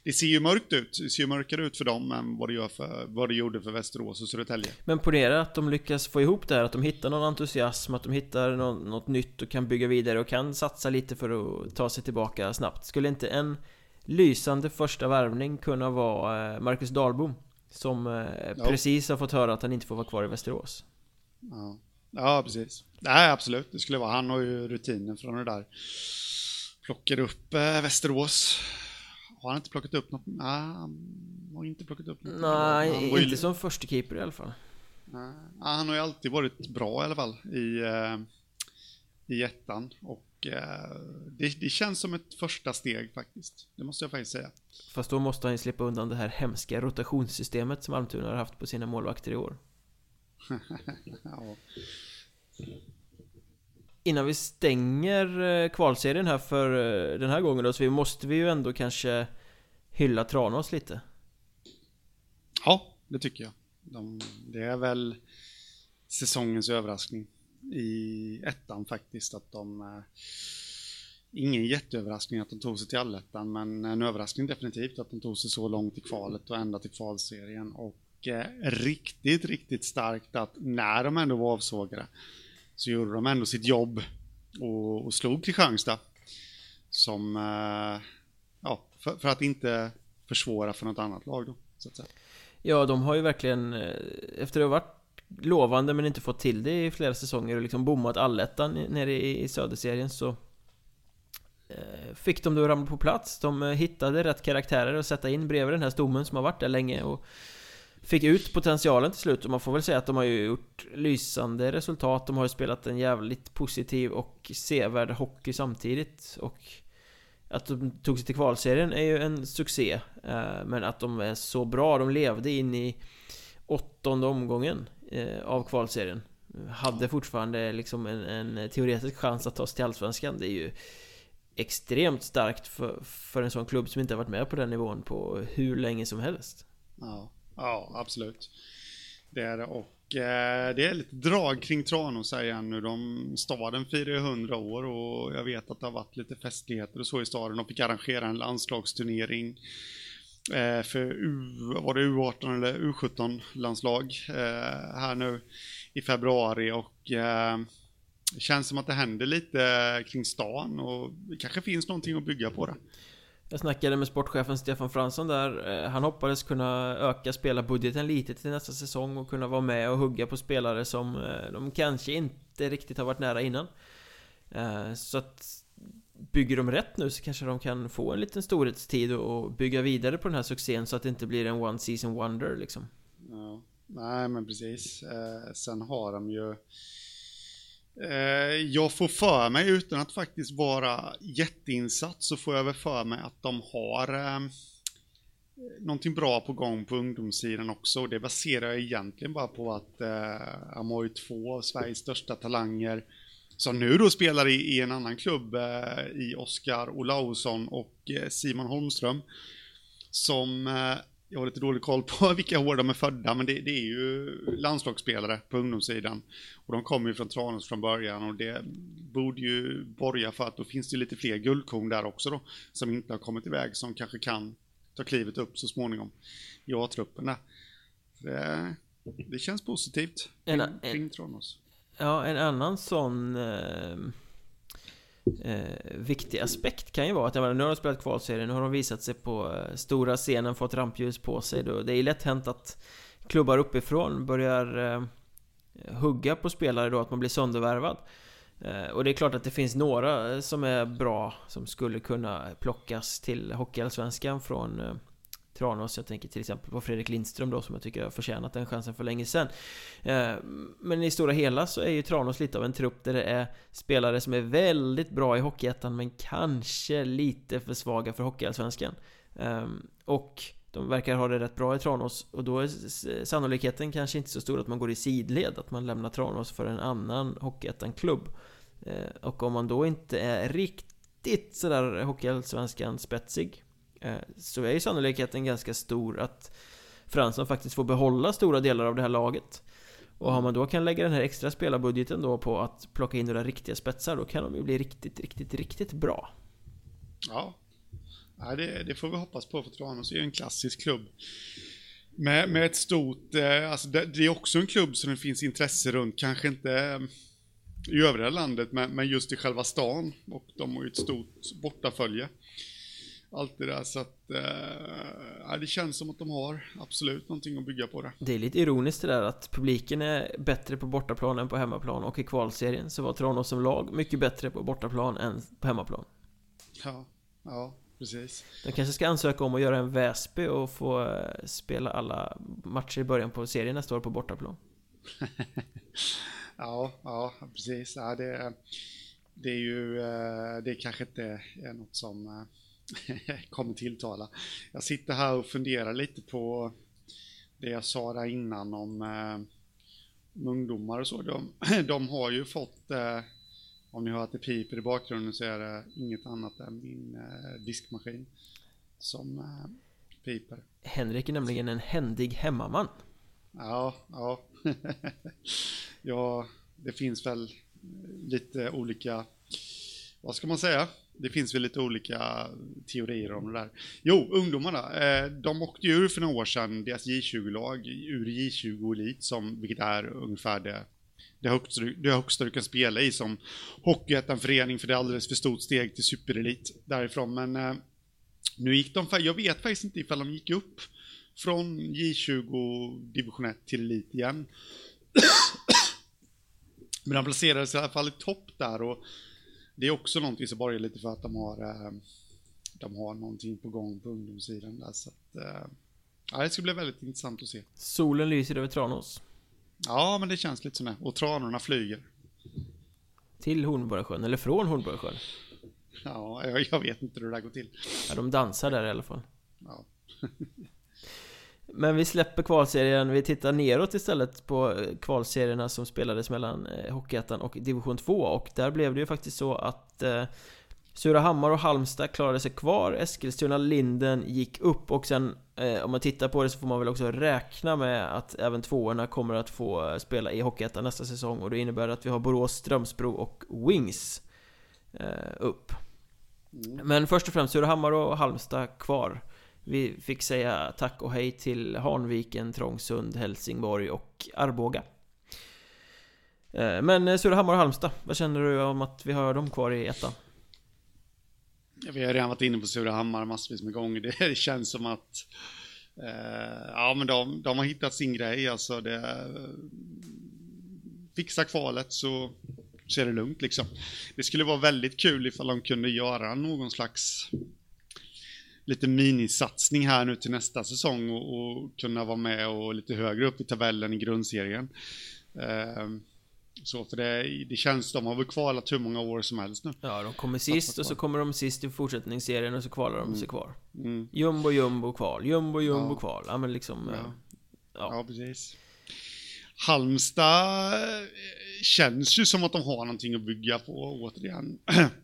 [SPEAKER 2] det ser ju mörkt ut. Det ser ju mörkare ut för dem än vad det, gör för, vad det gjorde för Västerås och Södertälje.
[SPEAKER 1] Men ponera att de lyckas få ihop det här, att de hittar någon entusiasm, att de hittar något, något nytt och kan bygga vidare och kan satsa lite för att ta sig tillbaka snabbt. Skulle inte en lysande första värvning kunna vara eh, Marcus Dahlbom? Som eh, ja. precis har fått höra att han inte får vara kvar i Västerås.
[SPEAKER 2] Ja, ja precis. Nej, absolut. Det skulle vara. Han har ju rutinen från det där. Plockade upp eh, Västerås har han inte plockat upp något? Nej, han har inte plockat upp något.
[SPEAKER 1] Nej, inte ju... som första keeper i alla fall.
[SPEAKER 2] Nej, han har ju alltid varit bra i alla fall i, uh, i ettan. Och uh, det, det, känns som ett första steg faktiskt. Det måste jag faktiskt säga.
[SPEAKER 1] Fast då måste han ju slippa undan det här hemska rotationssystemet som Almtuna har haft på sina målvakter i år. ja. Innan vi stänger eh, kvalserien här för eh, den här gången då, så vi måste vi ju ändå kanske hylla Tranås lite.
[SPEAKER 2] Ja, det tycker jag. De, det är väl säsongens överraskning i ettan faktiskt, att de... Eh, ingen jätteöverraskning att de tog sig till allettan, men en överraskning definitivt att de tog sig så långt i kvalet och ända till kvalserien. Och eh, riktigt, riktigt starkt att när de ändå var avsågade så gjorde de ändå sitt jobb och, och slog Kristianstad. Som, eh, ja, för, för, att inte försvåra för något annat lag då, så att säga.
[SPEAKER 1] Ja, de har ju verkligen, eh, efter att ha varit lovande men inte fått till det i flera säsonger och liksom bommat allettan nere i, i söderserien så eh, Fick de det att ramla på plats, de eh, hittade rätt karaktärer att sätta in bredvid den här stommen som har varit där länge och Fick ut potentialen till slut. Och man får väl säga att de har ju gjort lysande resultat. De har ju spelat en jävligt positiv och sevärd hockey samtidigt. Och Att de tog sig till kvalserien är ju en succé. Eh, men att de är så bra, de levde in i åttonde omgången eh, av kvalserien. Hade fortfarande liksom en, en teoretisk chans att ta sig till Allsvenskan. Det är ju extremt starkt för, för en sån klubb som inte har varit med på den nivån på hur länge som helst.
[SPEAKER 2] Ja. Ja, absolut. Det är det. Och eh, det är lite drag kring Tranås här igen nu. De, staden firar ju 100 år och jag vet att det har varit lite festligheter och så i staden. De fick arrangera en landslagsturnering eh, för U, var det U18 eller U17 landslag eh, här nu i februari och eh, det känns som att det händer lite kring stan och det kanske finns någonting att bygga på det.
[SPEAKER 1] Jag snackade med sportchefen Stefan Fransson där. Eh, han hoppades kunna öka spelarbudgeten lite till nästa säsong och kunna vara med och hugga på spelare som eh, de kanske inte riktigt har varit nära innan. Eh, så att Bygger de rätt nu så kanske de kan få en liten storhetstid och bygga vidare på den här succén så att det inte blir en one season wonder liksom.
[SPEAKER 2] Ja, nej men precis. Sen har de ju Eh, jag får för mig, utan att faktiskt vara jätteinsatt, så får jag väl för mig att de har eh, någonting bra på gång på ungdomssidan också. Det baserar jag egentligen bara på att eh, Amoy 2, av Sveriges största talanger som nu då spelar i, i en annan klubb eh, i Oskar Olausson och eh, Simon Holmström. Som eh, jag har lite dålig koll på vilka år de är födda, men det, det, är ju landslagsspelare på ungdomssidan. Och de kommer ju från Tranås från början och det borde ju borga för att då finns det lite fler guldkorn där också då, som inte har kommit iväg, som kanske kan ta klivet upp så småningom i A-truppen där. Det, det, känns positivt
[SPEAKER 1] kring, kring Tranås. Ja, en annan sån eh eh, viktig aspekt kan ju vara att menar, nu har de spelat kvalserien, nu har de visat sig på eh, stora scenen, fått rampljus på sig då. Det är lätt hänt att klubbar uppifrån börjar eh, hugga på spelare då, att man blir söndervärvad eh, Och det är klart att det finns några som är bra Som skulle kunna plockas till Hockeyallsvenskan från eh, Tranås. Jag tänker till exempel på Fredrik Lindström då som jag tycker har förtjänat den chansen för länge sedan. Eh, men i stora hela så är ju Tranås lite av en trupp där det är Spelare som är väldigt bra i Hockeyettan men kanske lite för svaga för Hockeyallsvenskan. Eh, och de verkar ha det rätt bra i Tranås. Och då är sannolikheten kanske inte så stor att man går i sidled Att man lämnar Tranås för en annan Hockeyettan-klubb. Eh, och om man då inte är riktigt sådär Hockeyallsvenskan spetsig Eh, så är ju sannolikheten ganska stor att Fransson faktiskt får behålla stora delar av det här laget. Och har man då kan lägga den här extra spelarbudgeten då på att plocka in några riktiga spetsar Då kan de ju bli riktigt, riktigt, riktigt bra.
[SPEAKER 2] Ja, ja det, det får vi hoppas på för Tranås är ju en klassisk klubb. Med, med ett stort, eh, alltså det, det, är också en klubb som det finns intresse runt, kanske inte eh, i övriga landet, men, men just i själva stan. Och de har ju ett stort bortafölje allt det där så att eh, det känns som att de har absolut någonting att bygga på det.
[SPEAKER 1] Det är lite ironiskt det där att publiken är bättre på bortaplan än på hemmaplan och i kvalserien så var Tranås som lag mycket bättre på bortaplan än på hemmaplan.
[SPEAKER 2] Ja, ja precis.
[SPEAKER 1] De kanske ska ansöka om att göra en Väsby och få eh, spela alla matcher i början på serien nästa år på bortaplan.
[SPEAKER 2] ja, ja, precis. Ja, det, det är ju, eh, det kanske inte är något som eh, kommer tilltala. Jag sitter här och funderar lite på det jag sa där innan om, eh, om ungdomar och så. De, de har ju fått, eh, om ni hör att det piper i bakgrunden så är det inget annat än min eh, diskmaskin som eh, piper.
[SPEAKER 1] Henrik är nämligen en händig hemmaman.
[SPEAKER 2] Ja, ja. ja, det finns väl lite olika, vad ska man säga? det finns väl lite olika teorier om det där. Jo, ungdomarna. Eh, de åkte ju ur för några år sedan, deras J20-lag, ur J20 Elit, som, vilket är ungefär det, det högsta, det högsta du kan spela i som Hockeyettan-förening, för det är alldeles för stort steg till superelit därifrån. Men eh, nu gick de, jag vet faktiskt inte ifall de gick upp från J20 division 1 till elit igen. Men de placerades i alla fall i topp där och det är också någonting som borgar lite för att de har, eh, de har någonting på gång på ungdomssidan där. Så att, eh, ja, det ska bli väldigt intressant att se.
[SPEAKER 1] Solen lyser över Tranås.
[SPEAKER 2] Ja, men det känns lite så med. Och tranorna flyger.
[SPEAKER 1] Till Hornborgasjön, eller från Hornborgasjön?
[SPEAKER 2] Ja, jag, jag, vet inte hur det där går till.
[SPEAKER 1] Ja, de dansar där i alla fall. Ja. Men vi släpper kvalserien, vi tittar neråt istället på eh, kvalserierna som spelades mellan eh, Hockeyettan och Division 2 och där blev det ju faktiskt så att eh, Surahammar och Halmstad klarade sig kvar, Eskilstuna, Linden gick upp och sen eh, om man tittar på det så får man väl också räkna med att även tvåorna kommer att få eh, spela i Hockeyettan nästa säsong och det innebär att vi har Borås, Strömsbro och Wings eh, upp. Mm. Men först och främst Surahammar och Halmstad kvar. Vi fick säga tack och hej till Hanviken, Trångsund, Helsingborg och Arboga. Eh, men eh, Surahammar och Halmstad, vad känner du om att vi har dem kvar i ettan?
[SPEAKER 2] Vi har redan varit inne på Surahammar massvis med gånger. Det känns som att eh, ja, men de, de, har hittat sin grej. Alltså det, fixa kvalet så, så är det lugnt liksom. Det skulle vara väldigt kul ifall de kunde göra någon slags lite minisatsning här nu till nästa säsong och, och, kunna vara med och lite högre upp i tabellen i grundserien. Eh, så för det, det känns, de har väl kvalat hur många år som helst nu.
[SPEAKER 1] Ja, de kommer sist och så kommer de sist i fortsättningsserien och så kvalar de mm. sig kvar. Mm. Jumbo, jumbo, kval, jumbo, jumbo, ja. kval. Ja, men liksom... Ja,
[SPEAKER 2] eh, ja. ja precis. Halmstad eh, känns ju som att de har någonting att bygga på återigen.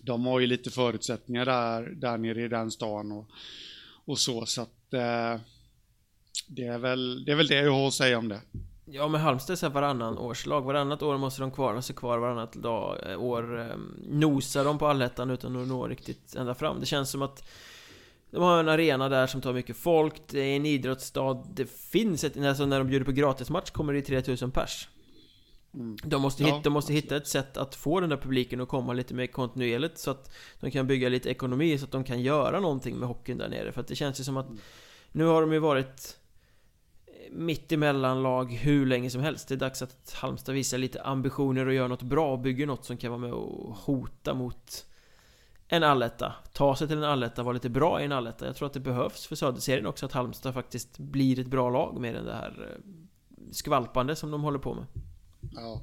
[SPEAKER 2] de har ju lite förutsättningar där, där nere i den stan och, och så, så att eh, det, är väl, det är väl det jag har att säga om det.
[SPEAKER 1] Ja men Halmstad är så här varannan årslag, varannat år måste de kvala sig kvar, varannat dag, eh, år eh, nosar de på allettan utan att nå riktigt ända fram. Det känns som att de har en arena där som tar mycket folk, det är en idrottsstad, det finns ett, alltså när de bjuder på gratismatch kommer det 3000 pers. Mm. De måste, ja, hitta, de måste hitta ett sätt att få den där publiken att komma lite mer kontinuerligt så att de kan bygga lite ekonomi så att de kan göra någonting med hockeyn där nere. För att det känns ju som att mm. nu har de ju varit mitt emellan lag hur länge som helst. Det är dags att Halmstad visar lite ambitioner och gör något bra och bygger något som kan vara med och hota mot en alletta. Ta sig till en alletta, vara lite bra i en alletta. Jag tror att det behövs för Söderserien också att Halmstad faktiskt blir ett bra lag med den där eh, skvalpande som de håller på med.
[SPEAKER 2] Ja.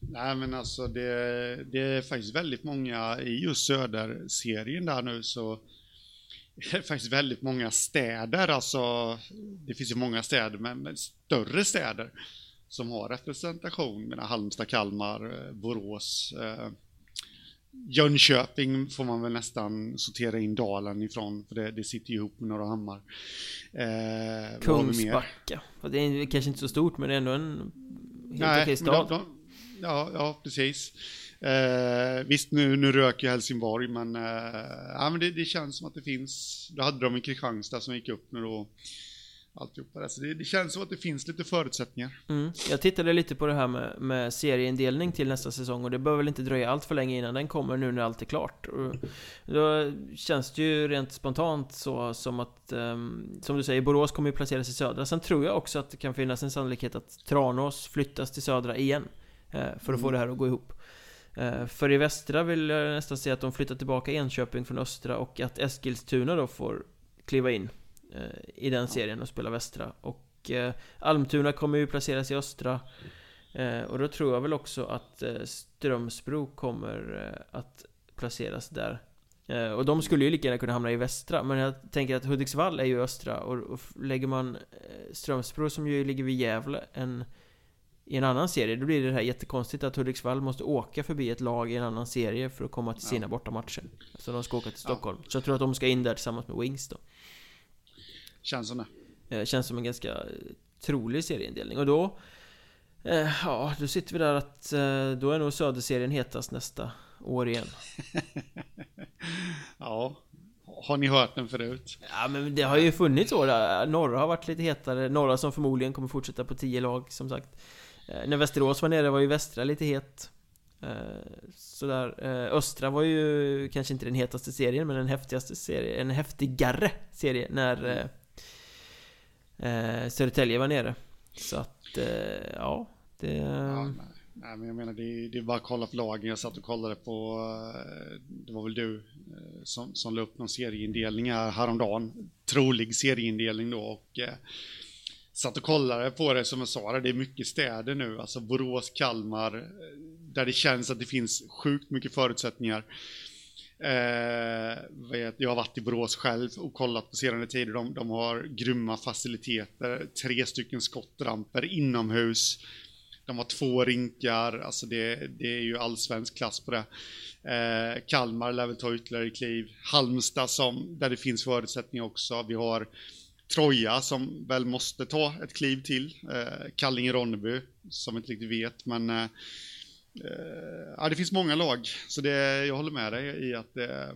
[SPEAKER 2] Nej men alltså det, det är faktiskt väldigt många i just Söderserien där nu så det är faktiskt väldigt många städer, alltså det finns ju många städer, men större städer som har representation. Menar Halmstad, Kalmar, eh, Borås, eh, Jönköping får man väl nästan sortera in Dalen ifrån, för det, det sitter ju ihop med några Hammar.
[SPEAKER 1] Eh, Kungsbacka. Det är kanske inte så stort, men det är ändå en helt okej stad. De, de,
[SPEAKER 2] ja, ja, precis. Eh, visst, nu, nu röker Helsingborg, men, eh, ja, men det, det, känns som att det finns. Då hade de en Kristianstad som gick upp nu då. Alltihopa där. Så det, det känns som att det finns lite förutsättningar.
[SPEAKER 1] Mm. Jag tittade lite på det här med, med serieindelning till nästa säsong och det behöver väl inte dröja allt för länge innan den kommer nu när allt är klart. Och då känns det ju rent spontant så som att, um, som du säger, Borås kommer ju placeras i södra. Sen tror jag också att det kan finnas en sannolikhet att Tranås flyttas till södra igen. Uh, för att mm. få det här att gå ihop. Eh, för i västra vill jag nästan säga att de flyttar tillbaka Enköping från östra och att Eskilstuna då får kliva in i den serien och spela västra. Och eh, Almtuna kommer ju placeras i östra. Och då tror jag väl också att Strömsbro kommer att placeras där. Och de skulle ju lika gärna kunna hamna i västra Men jag tänker att Hudiksvall är ju östra och, lägger man Strömsbro som ju ligger vid Gävle En i en annan serie, då blir det här jättekonstigt att Hudiksvall måste åka förbi ett lag i en annan serie för att komma till sina ja. bortamatcher. Så de ska åka till Stockholm. Ja. Så jag tror att de ska in där tillsammans med Wings då.
[SPEAKER 2] Känns som
[SPEAKER 1] det. Känns som en ganska eh, trolig serieindelning. Och då... Eh, ja, då sitter vi där att eh, då är nog Söderserien hetast nästa år igen.
[SPEAKER 2] ja, har ni hört den förut?
[SPEAKER 1] Ja men det har ju funnits år där. Norra har varit lite hetare. Norra som förmodligen kommer fortsätta på 10 lag som sagt. Eh, när Västerås var nere var ju Västra lite het eh, Sådär, eh, Östra var ju kanske inte den hetaste serien men den häftigaste serien, en häftigare serie när eh, Södertälje var nere Så att, eh, ja det... Ja,
[SPEAKER 2] nej, men jag menar det är, det är bara att kolla på lagen. Jag satt och kollade på, eh, det var väl du eh, som, som la upp någon serieindelning här häromdagen. Trolig serieindelning då och eh, satt och kollade på det som jag sa, det är mycket städer nu, alltså Borås, Kalmar, där det känns att det finns sjukt mycket förutsättningar. Eh, jag har varit i Borås själv och kollat på senare tider, de, de har grymma faciliteter, tre stycken skottramper inomhus, de har två rinkar, alltså det, det är ju allsvensk klass på det. Eh, Kalmar lär väl ta ytterligare kliv. Halmstad som, där det finns förutsättningar också. Vi har Troja som väl måste ta ett kliv till. Eh, Kallinge-Ronneby som inte riktigt vet men eh, eh, Eh, ja, det finns många lag så det, jag håller med dig i att det,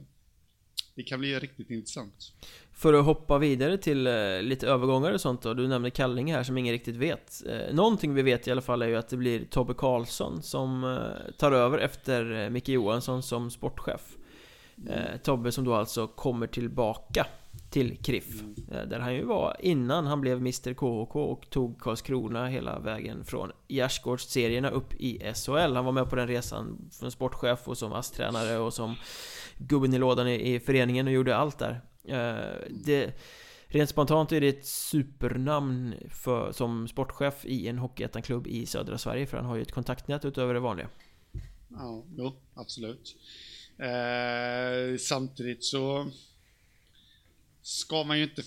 [SPEAKER 2] det kan bli riktigt intressant.
[SPEAKER 1] För att hoppa vidare till eh, lite övergångar och sånt då, du nämnde Kallinge här som ingen riktigt vet. Eh, någonting vi vet i alla fall är ju att det blir Tobbe Karlsson som tar över efter Micke Johansson som sportchef. Tobbe som då alltså kommer tillbaka till Kriff. Mm. Där han ju var innan han blev Mr KHK och tog Karlskrona hela vägen från gärdsgårdsserierna upp i SHL. Han var med på den resan som sportchef och som ASS-tränare och som gubben i lådan i, i föreningen och gjorde allt där. Eh, det, rent spontant är det ett supernamn för, som sportchef i en Hockeyettan-klubb i södra Sverige för han har ju ett kontaktnät utöver det vanliga.
[SPEAKER 2] Ja, jo, absolut. Eh, samtidigt så ska man ju inte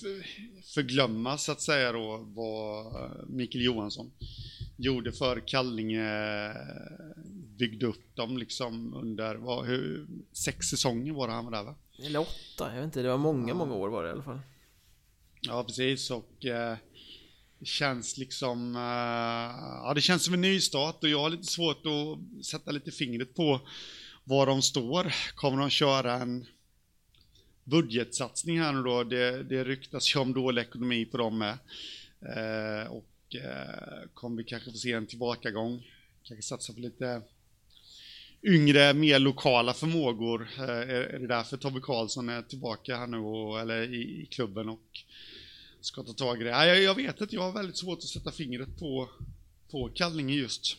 [SPEAKER 2] förglömma så att säga då vad Mikael Johansson gjorde för Kallinge byggde upp dem liksom under, vad, hur, sex säsonger var det han var där va?
[SPEAKER 1] Eller åtta, jag vet inte, det var många, många år var det i alla fall.
[SPEAKER 2] Ja, precis och eh, det känns liksom, eh, ja det känns som en nystart och jag har lite svårt att sätta lite fingret på var de står. Kommer de köra en budgetsatsning här nu då. Det, det ryktas ju om dålig ekonomi på dem med. Eh, och eh, kommer vi kanske få se en tillbakagång. Kanske satsa på lite yngre, mer lokala förmågor. Eh, är, är det därför Tobbe Karlsson är tillbaka här nu och, eller i, i klubben och ska ta tag i det. Jag, jag vet inte, jag har väldigt svårt att sätta fingret på, på Kallinge just.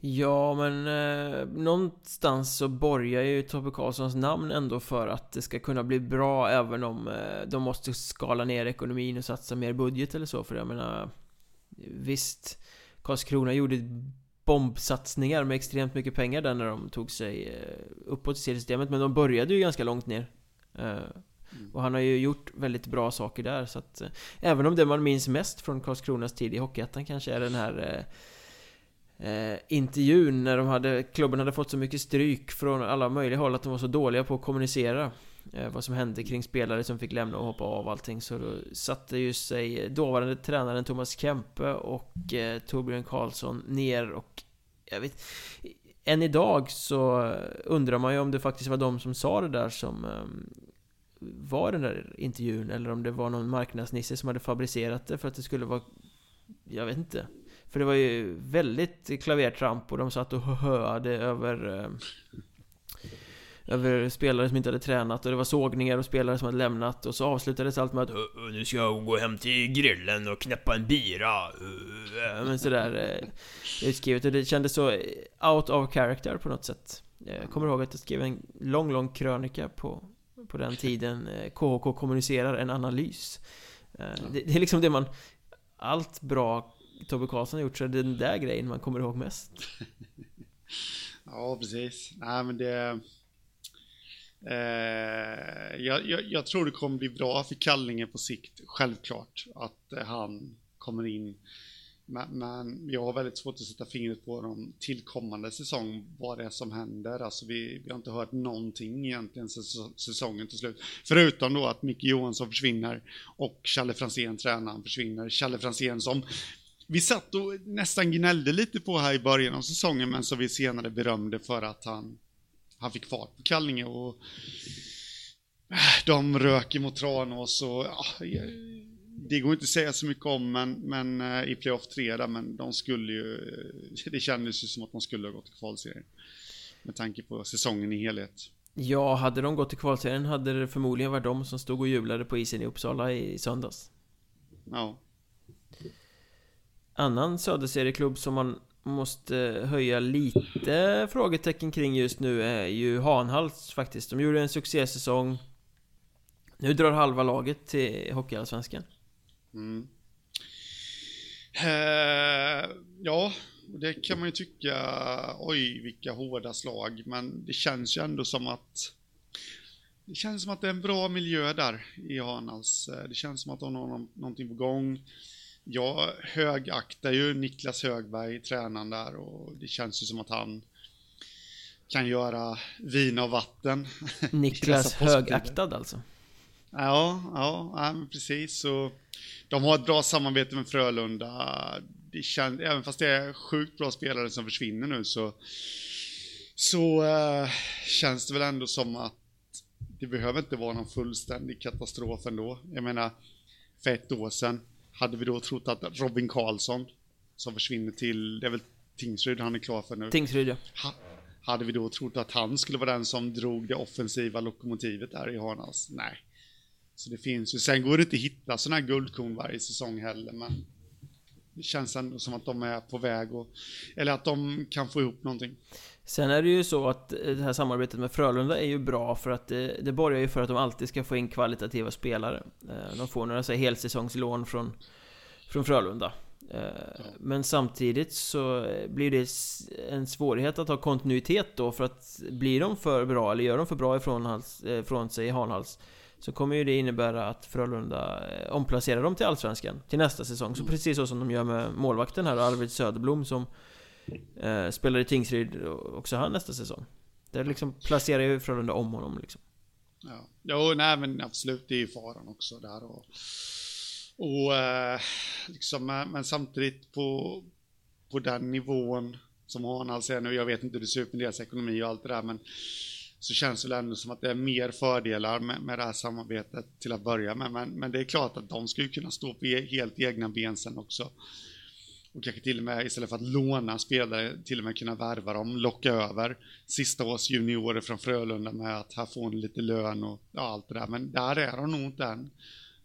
[SPEAKER 1] Ja, men eh, någonstans så borgar ju Tobbe Karlssons namn ändå för att det ska kunna bli bra även om eh, de måste skala ner ekonomin och satsa mer budget eller så. För jag menar, visst, Karlskrona gjorde bombsatsningar med extremt mycket pengar där när de tog sig eh, uppåt i seriesystemet, men de började ju ganska långt ner. Eh, Och han har ju gjort väldigt bra saker där så att eh, Även om det man minns mest från Karlskronas tid i Hockeyettan kanske är den här eh, eh, intervjun när de hade, klubben hade fått så mycket stryk från alla möjliga håll att de var så dåliga på att kommunicera eh, vad som hände kring spelare som fick lämna och hoppa av allting så då satte ju sig dåvarande tränaren Thomas Kempe och eh, Torbjörn Karlsson ner och jag vet än idag så undrar man ju om det faktiskt var de som sa det där som ehm, var den där intervjun eller om det var någon marknadsnisse som hade fabricerat det för att det skulle vara... Jag vet inte. För det var ju väldigt klavertramp och de satt och höade över... Eh, över spelare som inte hade tränat. Och det var sågningar och spelare som hade lämnat. Och så avslutades allt med att Nu ska jag gå hem till grillen och knäppa en bira. Men sådär eh, utskrivet. Och det kändes så out of character på något sätt. Jag kommer ihåg att jag skrev en lång, lång krönika på på den tiden KHK eh, kommunicerar en analys. Eh, det, det, är liksom det man... Allt bra Tobbe Karlsson har gjort så är det den där grejen man kommer ihåg mest.
[SPEAKER 2] ja, precis. Nej, men det... Eh, jag, jag, jag, tror det kommer bli bra för Kallinge på sikt, självklart. Att eh, han kommer in men, men, jag har väldigt svårt att sätta fingret på de tillkommande säsong, vad det är som händer. Alltså vi, vi har inte hört någonting egentligen sen säsongen till slut. Förutom då att Micke Johansson försvinner och Challe Franzén, tränaren, försvinner. Challe Franzén som vi satt och nästan gnällde lite på här i början av säsongen, men som vi senare berömde för att han, han fick fart på Kallinge och de rök mot Tranås och ja, det går inte att säga så mycket om, men, men eh, i playoff 3 där, men de skulle ju, det kändes ju som att de skulle ha gått till kvalserien. Med tanke på säsongen i helhet.
[SPEAKER 1] Ja, hade de gått till kvalserien hade det förmodligen varit de som stod och jublade på isen i Uppsala i söndags.
[SPEAKER 2] Ja.
[SPEAKER 1] Annan söderserieklubb som man måste höja lite frågetecken kring just nu är ju Hanhals faktiskt. De gjorde en succésäsong. Nu drar halva laget till Hockeyallsvenskan. Mm.
[SPEAKER 2] Eh, ja, det kan man ju tycka, oj vilka hårda slag, men det känns ju ändå som att det känns som att det är en bra miljö där i Hanhals. Eh, det känns som att de har någonting på gång. Jag högaktar ju Niklas Högberg, tränaren där, och det känns ju som att han kan göra vin av vatten.
[SPEAKER 1] Niklas högaktad alltså?
[SPEAKER 2] Ja, ja, ja precis. Så de har ett bra samarbete med Frölunda. Det känns, även fast det är sjukt bra spelare som försvinner nu så, så uh, känns det väl ändå som att det behöver inte vara någon fullständig katastrof ändå. Jag menar, för ett år sedan hade vi då trott att Robin Karlsson, som försvinner till, det är väl Tingsryd han är klar för nu.
[SPEAKER 1] Tingsryd ja.
[SPEAKER 2] Ha, hade vi då trott att han skulle vara den som drog det offensiva lokomotivet där i Harnas? Nej. Så det finns ju, sen går det inte att hitta sådana här guldkorn varje säsong heller, men det känns ändå som att de är på väg och, eller att de kan få ihop någonting.
[SPEAKER 1] Sen är det ju så att det här samarbetet med Frölunda är ju bra för att det, det borgar ju för att de alltid ska få in kvalitativa spelare. Eh, de får några så här helsäsongslån från, från Frölunda. Eh, men samtidigt så blir det en svårighet att ha kontinuitet då för att blir de för bra eller gör de för bra ifrån, hals, eh, från sig i Hanhals så kommer ju det innebära att Frölunda eh, omplacerar dem till Allsvenskan till nästa säsong. Så mm. precis så som de gör med målvakten här, Arvid Söderblom som eh, spelar i Tingsryd också han nästa säsong. Där liksom placerar ju Frölunda om honom liksom.
[SPEAKER 2] Ja, jo, nej men absolut, det är ju faran också där och, och eh, liksom, eh, men samtidigt på, på den nivån som Hanhals alltså är nu, jag vet inte hur det ser ut med deras ekonomi och allt det där, men så känns det ändå som att det är mer fördelar med, med det här samarbetet till att börja med. Men, men det är klart att de ska ju kunna stå på e, helt egna ben sen också. Och kanske till och med istället för att låna spelare, till och med kunna värva dem, locka över sista års juniorer från Frölunda med att här får ni lite lön och ja, allt det där. Men där är de nog inte än.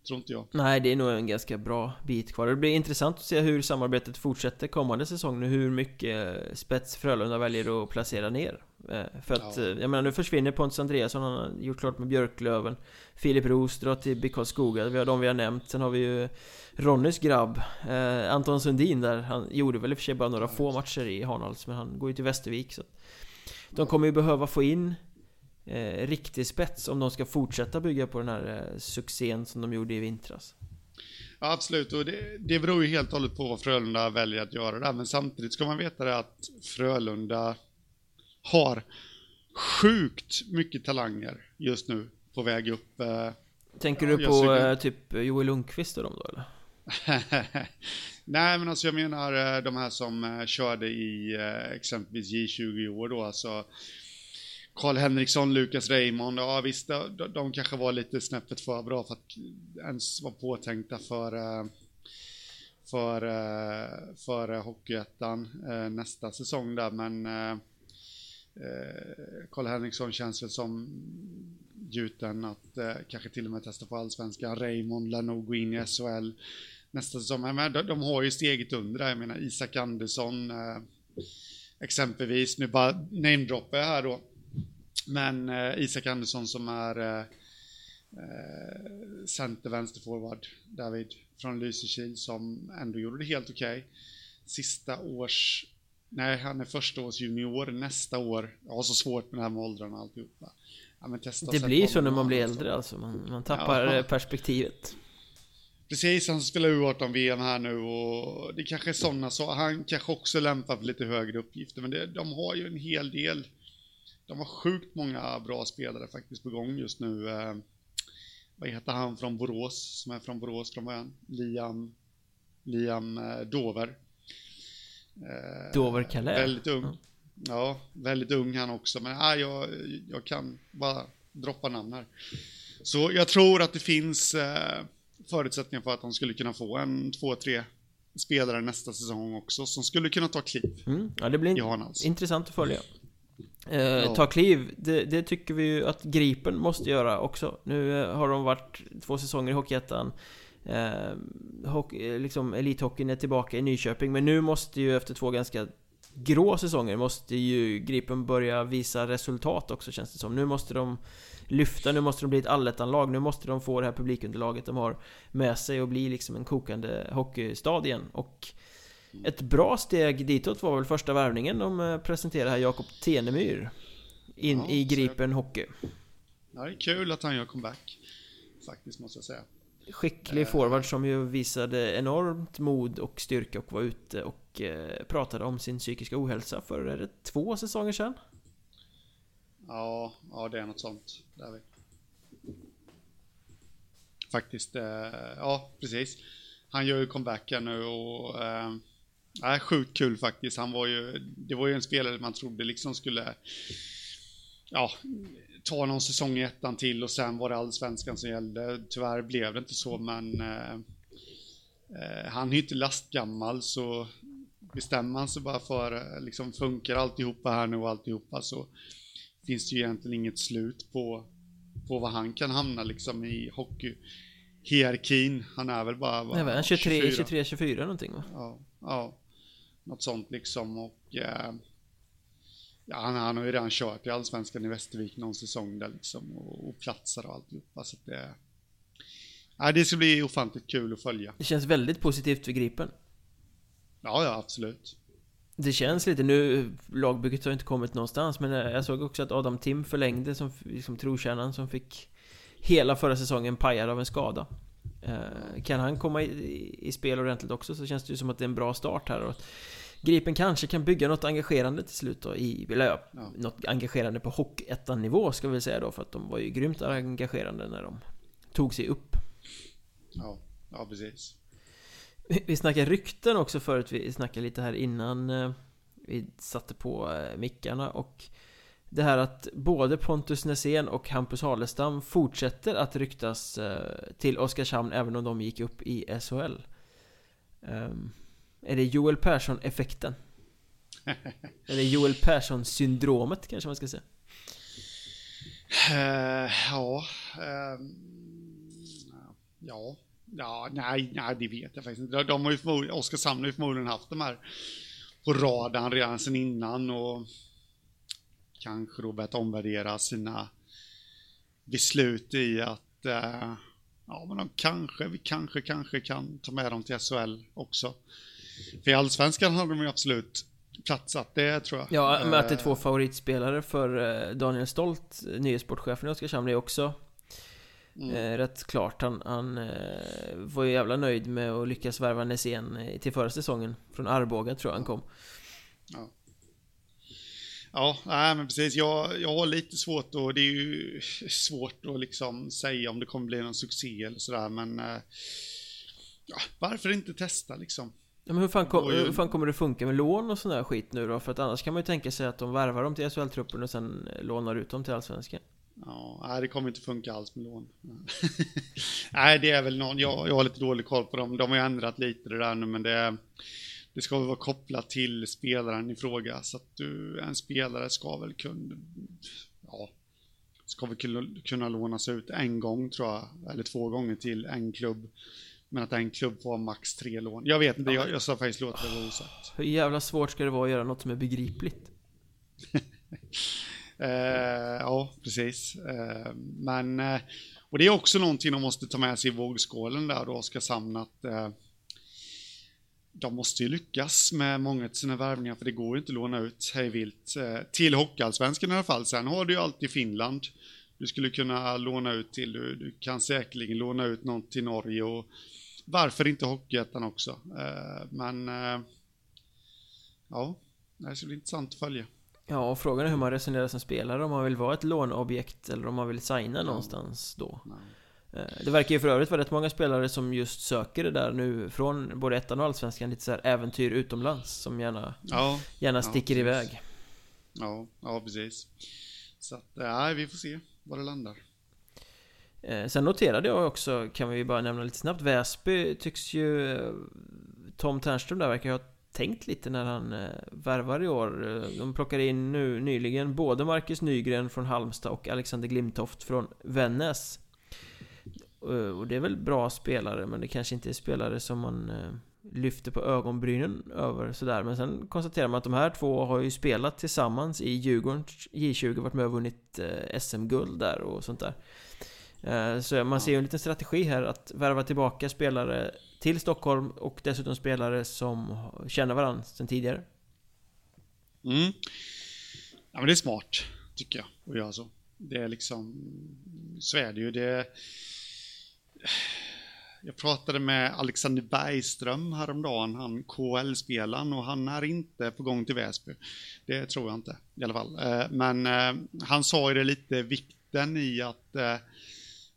[SPEAKER 2] Tror inte jag.
[SPEAKER 1] Nej, det är nog en ganska bra bit kvar. Det blir intressant att se hur samarbetet fortsätter kommande säsong nu. Hur mycket spets Frölunda väljer att placera ner. Eh, för att, ja. Eh, jag menar, nu försvinner Pontus Andreasson, han har gjort klart med Björklöven. Filip Roos drar till BK Skoga, vi har de vi har nämnt. Sen har vi ju Ronnys grabb, eh, Anton Sundin där. Han gjorde väl i och för sig bara några ja, få matcher i Hanhals, men han går ju till Västervik. Så de kommer ju behöva få in eh, riktig spets om de ska fortsätta bygga på den här eh, succén som de gjorde i vintras.
[SPEAKER 2] Ja, absolut, och det, det beror ju helt och hållet på vad Frölunda väljer att göra där, men samtidigt ska man veta det att Frölunda har sjukt mycket talanger just nu på väg upp. Eh,
[SPEAKER 1] Tänker du på suger... Eh, typ Joel Lundqvist och dem då eller?
[SPEAKER 2] Nej men alltså jag menar eh, de här som körde i exempelvis J20 i år då alltså Karl Henriksson, Lukas Raymond, ja visst de, de kanske var lite snäppet för bra för att ens vara påtänkta för eh, för, eh, för Hockeyettan eh, nästa säsong där men Karl Henriksson känns väl som gjuten att kanske till och med testa på allsvenskan. Raymond lär nog gå in i SHL nästa säsong. Men de, de har ju steget under där. Jag menar Isak Andersson exempelvis. Nu bara namedroppar jag här då. Men eh, Isak Andersson som är eh, eh center vänsterforward David från Lysekil som ändå gjorde det helt okej. Okay. Sista års Nej, han är första års junior nästa år. Jag har så svårt med det här med åldrarna och alltihopa.
[SPEAKER 1] Ja, det blir så när man blir äldre alltså, man, man tappar ja. perspektivet.
[SPEAKER 2] Precis, han spelar U18-VM här nu och det kanske är sådana så. Han kanske också lämpar för lite högre uppgifter, men det, de har ju en hel del. De har sjukt många bra spelare faktiskt på gång just nu. Eh, vad heter han från Borås, som är från Borås från början? Liam, Liam eh, Dover.
[SPEAKER 1] Eh, Dover Calais?
[SPEAKER 2] Väldigt ung. Mm. Ja, väldigt ung han också, men nej, jag, jag kan bara droppa namn här. Så jag tror att det finns eh, förutsättningar för att de skulle kunna få en, två, tre spelare nästa säsong också som skulle kunna ta kliv.
[SPEAKER 1] Mm, ja, det blir intressant att följa. Eh, ja. Ta kliv, det, det, tycker vi ju att Gripen måste göra också. Nu eh, har de varit två säsonger i Hockeyettan. Eh, hockey, liksom elithockeyn är tillbaka i Nyköping, men nu måste ju efter två ganska grå säsonger måste ju Gripen börja visa resultat också känns det som. Nu måste de lyfta, nu måste de bli ett allettanlag, nu måste de få det här publikunderlaget de har med sig och bli liksom en kokande hockeystad igen. Och ett bra steg ditåt var väl första värvningen de eh, presenterade här, Jakob Tenemyr. In ja, i Gripen så... Hockey.
[SPEAKER 2] Ja, det är kul att han gör comeback. Faktiskt måste jag säga.
[SPEAKER 1] Skicklig eh. forward som ju visade enormt mod och styrka och var ute och eh, pratade om sin psykiska ohälsa för, är det två säsonger sedan?
[SPEAKER 2] Ja, ja det är något sånt. Där vi. Faktiskt, eh, ja precis. Han gör ju comeback här nu och eh, är sjukt kul faktiskt. Han var ju, det var ju en spelare man trodde liksom skulle ja, ta någon säsong i ettan till och sen var det allsvenskan som gällde. Tyvärr blev det inte så, men eh, eh, han är ju inte lastgammal så bestämmer han sig bara för, liksom funkar alltihopa här nu och alltihopa så finns det ju egentligen inget slut på, på vad han kan hamna liksom i hockeyhierarkin. Han är väl bara...
[SPEAKER 1] Nej,
[SPEAKER 2] han
[SPEAKER 1] 23, 23, 24 någonting va?
[SPEAKER 2] Ja, ja. Något sånt liksom och eh, Ja, han, han, har ju redan kört i Allsvenskan i Västervik någon säsong där liksom och, och platsar och alltihopa. Så det, ja, det ska bli ofantligt kul att följa.
[SPEAKER 1] Det känns väldigt positivt för Gripen.
[SPEAKER 2] Ja, ja, absolut.
[SPEAKER 1] Det känns lite nu, lagbygget har inte kommit någonstans men jag såg också att Adam Tim förlängde som liksom trotjänaren som fick hela förra säsongen pajad av en skada. Eh, kan han komma i, i, spel ordentligt också så känns det ju som att det är en bra start här och Gripen kanske kan bygga något engagerande till slut då i, eller ja, ja. något engagerande på Hockeyettan-nivå ska vi säga då för att de var ju grymt engagerande när de tog sig upp.
[SPEAKER 2] Ja, ja precis.
[SPEAKER 1] Vi snackade rykten också förut, vi snackade lite här innan eh, vi satte på eh, mickarna och det här att både Pontus Nässén och Hampus Halestam fortsätter att ryktas eh, till Oskarshamn även om de gick upp i SHL. Ehm, är det Joel Persson-effekten? Eller Joel Persson-syndromet kanske man ska säga?
[SPEAKER 2] Uh, ja, uh, Ja, ja nej, nej, det vet jag faktiskt inte. De, de har ju förmodligen, Oskarshamn har ju förmodligen haft de här på radarn redan sedan innan och kanske då börjat omvärdera sina beslut i att eh, ja, men de kanske, vi kanske, kanske kan ta med dem till SHL också. För i Allsvenskan hade de ju absolut platsat, det tror jag.
[SPEAKER 1] Ja, med att det är två favoritspelare för eh, Daniel Stolt, nyhetsportchefen i Oskarshamn, är också mm. Eh, rätt klart. Han, han eh, var ju jävla nöjd med att lyckas värva Nässén till förra säsongen. Från Arboga tror jag han kom.
[SPEAKER 2] Ja. Ja, nej, men precis. Jag, jag har lite svårt och det är ju svårt att liksom säga om det kommer bli någon succé eller sådär, men ja, varför inte testa liksom?
[SPEAKER 1] Ja, men hur fan, kom, hur fan kommer det funka med lån och sån där skit nu då? För att annars kan man ju tänka sig att de värvar dem till SHL-truppen och sen lånar ut dem till Allsvenskan.
[SPEAKER 2] Ja, nej, det kommer inte funka alls med lån. nej, det är väl någon, jag, jag har lite dålig koll på dem. De har ju ändrat lite det där nu, men det, det ska väl vara kopplat till spelaren i fråga. Så att du, en spelare ska väl kunna, ja, ska väl kunna, lånas ut en gång tror jag, eller två gånger till en klubb. Men att en klubb får max tre lån. Jag vet inte, jag, jag sa faktiskt låta det vara osagt.
[SPEAKER 1] Hur jävla svårt ska det vara att göra något som är begripligt?
[SPEAKER 2] eh, ja, precis. Eh, men, eh, och det är också någonting de måste ta med sig i vågskålen där då, Oskarshamn, att eh, de måste ju lyckas med många av sina värvningar, för det går ju inte att låna ut hej vilt. Eh, till Hockeyallsvenskan i alla fall. Sen har du ju alltid Finland. Du skulle kunna låna ut till, du, du kan säkerligen låna ut något till Norge och varför inte Hockeyettan också? Eh, men eh, ja, det ska bli intressant att följa.
[SPEAKER 1] Ja, och frågan är hur man resonerar som spelare, om man vill vara ett låneobjekt eller om man vill signa någonstans då. Ja. Eh, det verkar ju för övrigt vara rätt många spelare som just söker det där nu från både ettan och allsvenskan, lite så här äventyr utomlands som gärna, ja, gärna sticker iväg.
[SPEAKER 2] Ja, ja precis. Så att, nej, vi får se var det landar.
[SPEAKER 1] Eh, sen noterade jag också, kan vi bara nämna lite snabbt, Väsby tycks ju... Eh, Tom Ternström där verkar ha tänkt lite när han eh, värvar i år. De plockade in nu nyligen både Marcus Nygren från Halmstad och Alexander Glimtoft från Vännäs. Eh, och det är väl bra spelare, men det kanske inte är spelare som man eh, lyfter på ögonbrynen över sådär. Men sen konstaterar man att de här två har ju spelat tillsammans i Djurgårdens J20, varit med och vunnit eh, SM-guld där och sånt där. Så man ser ju en liten strategi här att värva tillbaka spelare till Stockholm och dessutom spelare som känner varandra sedan tidigare.
[SPEAKER 2] Mm. Ja men det är smart, tycker jag, att göra så. Det är liksom, så är det ju. Det... Jag pratade med Alexander Bergström häromdagen, han KL-spelaren, och han är inte på gång till Väsby. Det tror jag inte, i alla fall. Eh, men eh, han sa ju det lite vikten i att eh,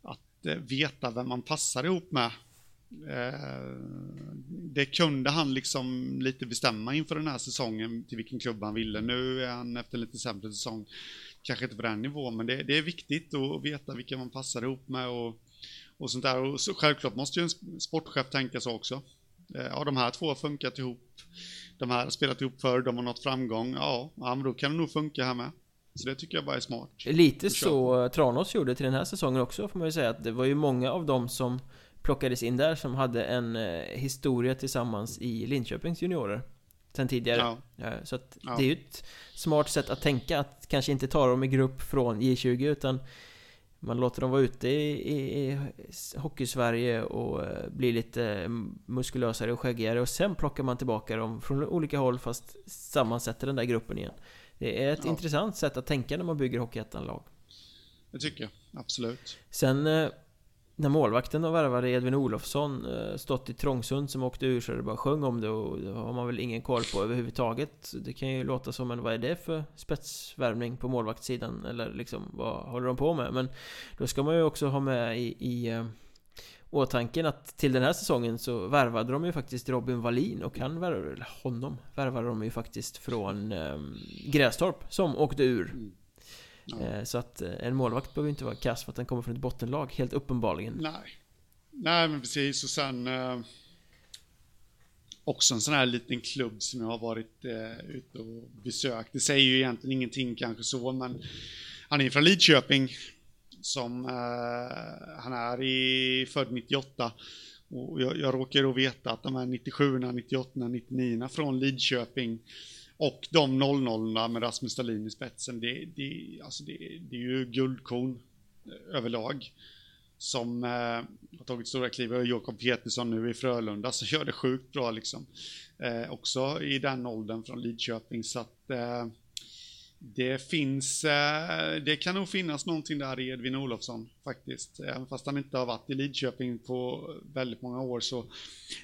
[SPEAKER 2] att veta vem man passar ihop med. Det kunde han liksom lite bestämma inför den här säsongen till vilken klubb han ville. Nu är han efter en lite sämre säsong kanske inte på den nivån, men det, det är viktigt att veta vilka man passar ihop med och, och sånt där. Och så, självklart måste ju en sportchef tänka så också. Eh, ja, de här två har funkat ihop. De här har spelat ihop förr, de har nått framgång. Ja, men då kan det nog funka här med. Så det tycker jag bara är smart.
[SPEAKER 1] Lite så Tranås gjorde till den här säsongen också får man ju säga att det var ju många av dem som plockades in där som hade en eh, historia tillsammans i Linköpings juniorer Sen tidigare ja. Så att ja. det är ju ett smart sätt att tänka att kanske inte ta dem i grupp från J20 utan man låter dem vara ute i, i, i Hockeysverige och eh, bli lite muskulösare och skäggigare och sen plockar man tillbaka dem från olika håll fast sammansätter den där gruppen igen det är ett ja. intressant sätt att tänka när man bygger Hockeyettan-lag.
[SPEAKER 2] Det tycker jag, absolut.
[SPEAKER 1] Sen eh, när målvakten och värvade Edvin Olofsson eh, stått i Trångsund som åkte ur så det bara sjöng om det och det har man väl ingen koll på överhuvudtaget. Det kan ju låta som en, vad är det för spetsvärvning på målvaktssidan? Eller liksom, vad håller de på med? Men då ska man ju också ha med i, i eh, åtanken att till den här säsongen så värvade de ju faktiskt Robin Wallin och han värvade, eller honom värvade de ju faktiskt från eh, Grästorp som åkte ur. Mm. Ja. Eh, så att eh, en målvakt behöver inte vara kass för att den kommer från ett bottenlag, helt uppenbarligen.
[SPEAKER 2] Nej. Nej men precis och sen eh, också en sån här liten klubb som jag har varit eh, ute och besökt. Det säger ju egentligen ingenting kanske så men han är från Lidköping som eh, han är i, född 98. Och jag, jag råkar då veta att de här 97, 98, 99 från Lidköping och de 00 med Rasmus Stalin i spetsen, det, det, alltså det, det är ju guldkorn eh, överlag. Som eh, har tagit stora kliv. Och Jakob Petersson nu i Frölunda som gör det sjukt bra liksom. Eh, också i den åldern från Lidköping. Så att eh, det finns, eh, det kan nog finnas någonting där i Edvin Olofsson faktiskt. Även fast han inte har varit i Lidköping på väldigt många år så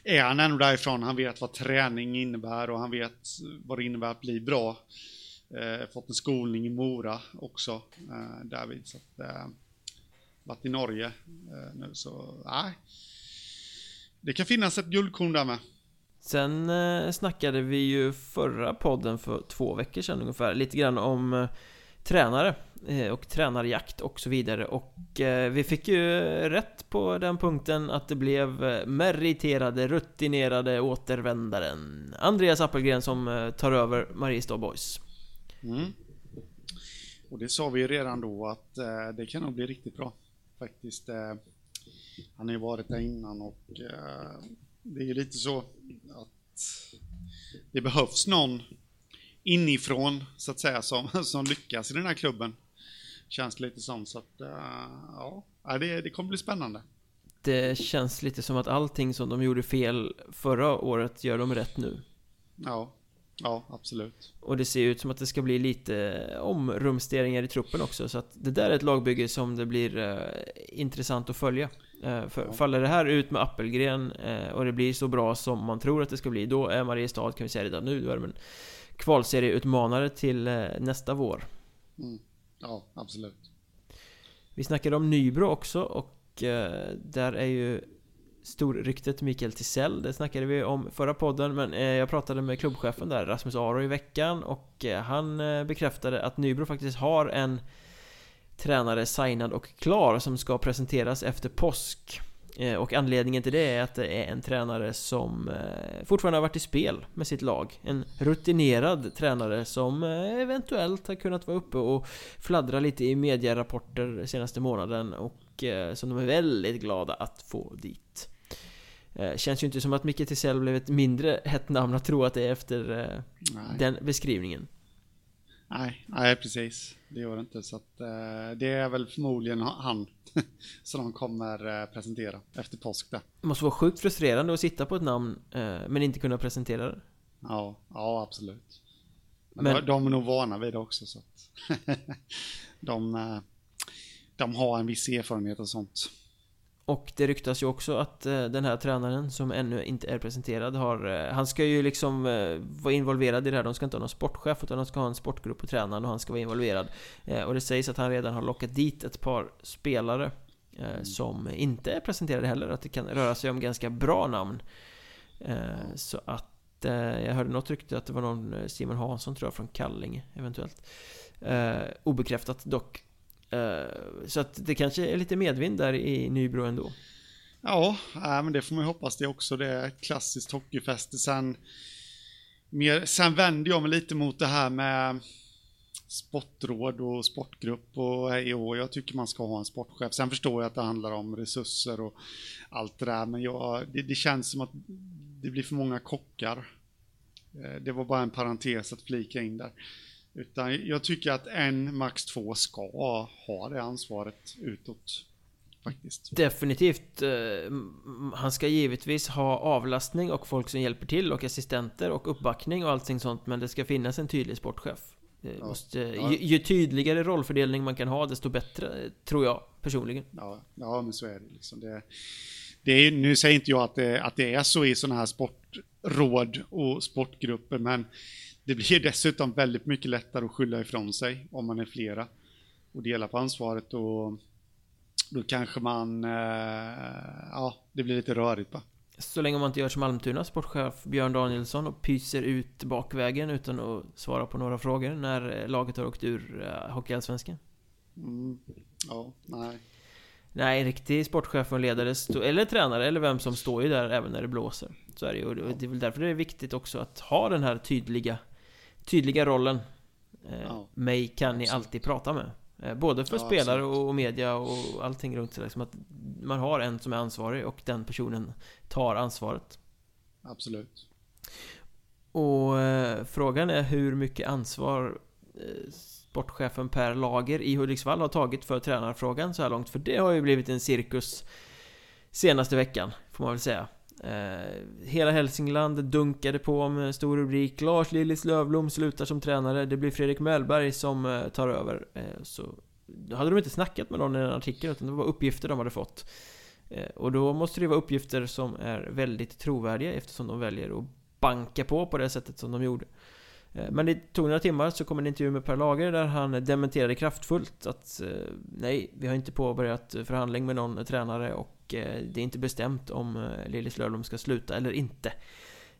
[SPEAKER 2] är han ändå därifrån. Han vet vad träning innebär och han vet vad det innebär att bli bra. Eh, fått en skolning i Mora också, eh, därvid. Så att, varit i Norge nu så, nej. Det kan finnas ett guldkorn där med.
[SPEAKER 1] Sen eh, snackade vi ju förra podden för två veckor sedan ungefär lite grann om eh, tränare eh, och tränarjakt och så vidare och eh, vi fick ju rätt på den punkten att det blev eh, meriterade, rutinerade återvändaren Andreas Appelgren som eh, tar över Mariestad Boys.
[SPEAKER 2] Mm. Och det sa vi redan då att det kan nog bli riktigt bra faktiskt. Han har ju varit där innan och det är ju lite så att det behövs någon inifrån så att säga som, som lyckas i den här klubben. Känns lite som så att eh, ja, det, det kommer bli spännande.
[SPEAKER 1] Det känns lite som att allting som de gjorde fel förra året gör de rätt nu.
[SPEAKER 2] Ja, ja absolut.
[SPEAKER 1] Och det ser ut som att det ska bli lite omrumsteringar i truppen också så att det där är ett lagbygge som det blir eh, intressant att följa. Eh, för faller det här ut med Appelgren eh, och det blir så bra som man tror att det ska bli Då är Mariestad, kan vi säga redan nu, då är de en kvalserieutmanare till eh, nästa vår
[SPEAKER 2] Mm. Ja, absolut.
[SPEAKER 1] Vi snackade om Nybro också och där är ju storryktet Mikael Tisell Det snackade vi om förra podden men jag pratade med klubbchefen där Rasmus Aro i veckan och han bekräftade att Nybro faktiskt har en tränare signad och klar som ska presenteras efter påsk. Eh, Och anledningen till det är att det är en tränare som eh, fortfarande har varit i spel med sitt lag. En rutinerad tränare som eh, eventuellt har kunnat vara uppe och fladdra lite i medierapporter senaste månaden och som de är väldigt glada att få dit. Känns ju inte som att Micke Tisell blev ett mindre hett namn att tro att det är efter
[SPEAKER 2] Nej.
[SPEAKER 1] den beskrivningen
[SPEAKER 2] Nej, nej, precis. Det gör det inte. Så att, eh, det är väl förmodligen han som de kommer eh, presentera efter påsk där.
[SPEAKER 1] Det måste vara sjukt frustrerande att sitta på ett namn eh, men inte kunna presentera det
[SPEAKER 2] Ja, ja absolut. Men,
[SPEAKER 1] Men-
[SPEAKER 2] De, är nog vana vid det också. Så att de, eh, de har en viss erfarenhet och sånt.
[SPEAKER 1] Och det ryktas ju också att eh, den här tränaren som ännu inte är presenterad har eh, Han ska ju liksom eh, vara involverad i det här. De ska inte ha någon sportchef utan de ska ha en sportgrupp på tränaren och han ska vara involverad. Och det sägs att han redan har lockat dit ett par spelare eh, Som inte är presenterade heller Att det kan röra sig om ganska bra namn. Så att Jag hörde något rykte att det var någon Simon Hansson tror jag från Kallinge eventuellt. Obekräftat dock Eh, så att det kanske är lite medvind där i Nybro ändå
[SPEAKER 2] Ja, men det får man ju hoppas det också. Det är ett klassiskt hockeyfäste. Sen, mer, sen vänder jag mig lite mot det här med sportråd och sportgrupp och hej. Jag tycker man ska ha en sportchef. Sen förstår jag att det handlar om resurser och allt det där, men jag, det, det känns som att det blir för många kockar. Eh, det var bara en parentes att flika in där. Utan jag tycker att en, max två ska ha det ansvaret utåt. Faktiskt.
[SPEAKER 1] Definitivt. eh, Han ska givetvis ha avlastning och folk som hjälper till och assistenter och uppbackning och allting sånt men det ska finnas en tydlig sportchef.
[SPEAKER 2] Ja.
[SPEAKER 1] måste, ju, ju tydligare rollfördelning man kan ha desto bättre, tror jag personligen.
[SPEAKER 2] Ja, ja men så är det. Liksom. det, det är, nu säger inte jag att det, att det är så i sådana här sportråd och sportgrupper, men det blir dessutom väldigt mycket lättare att skylla ifrån sig om man är flera och dela på ansvaret och då kanske man, eh, ja, det blir lite rörigt bara.
[SPEAKER 1] Så länge man inte gör som Almtuna sportchef Björn Danielsson och pyser ut bakvägen utan att svara på några frågor när eh, laget har åkt ur uh, Hockeyallsvenskan.
[SPEAKER 2] Mm, ja, nej.
[SPEAKER 1] Nej, en riktig sportchef och ledare, eller tränare, eller vem som står ju där även när det blåser. Så är det ju. Och det är väl därför det är viktigt också att ha den här tydliga, tydliga rollen. Eh,
[SPEAKER 2] Ja,
[SPEAKER 1] mig kan ni alltid prata med. Eh, både för
[SPEAKER 2] Ja,
[SPEAKER 1] spelare
[SPEAKER 2] absolut.
[SPEAKER 1] och media och allting runt sig liksom att man har en som är ansvarig och den personen tar ansvaret.
[SPEAKER 2] Absolut.
[SPEAKER 1] Och eh, frågan är hur mycket ansvar eh, sportchefen Per Lager i Hudiksvall har tagit för tränarfrågan så här långt. För det har ju blivit en cirkus senaste veckan, får man väl säga. Eh, hela Hälsingland dunkade på med en stor rubrik. Lars Lillis Lövblom slutar som tränare. Det blir Fredrik Mellberg som eh, tar över. Eh, Så då hade de inte snackat med någon i den artikeln utan det var uppgifter de hade fått. Eh, Och då måste det vara uppgifter som är väldigt trovärdiga eftersom de väljer att banka på på det sättet som de gjorde. Eh, men det tog några timmar så kom en intervju med Per Lager där han dementerade kraftfullt att eh, Nej, vi har inte påbörjat förhandling med någon tränare och Eh, det är inte bestämt om eh, Lillis Löfblom ska sluta eller inte.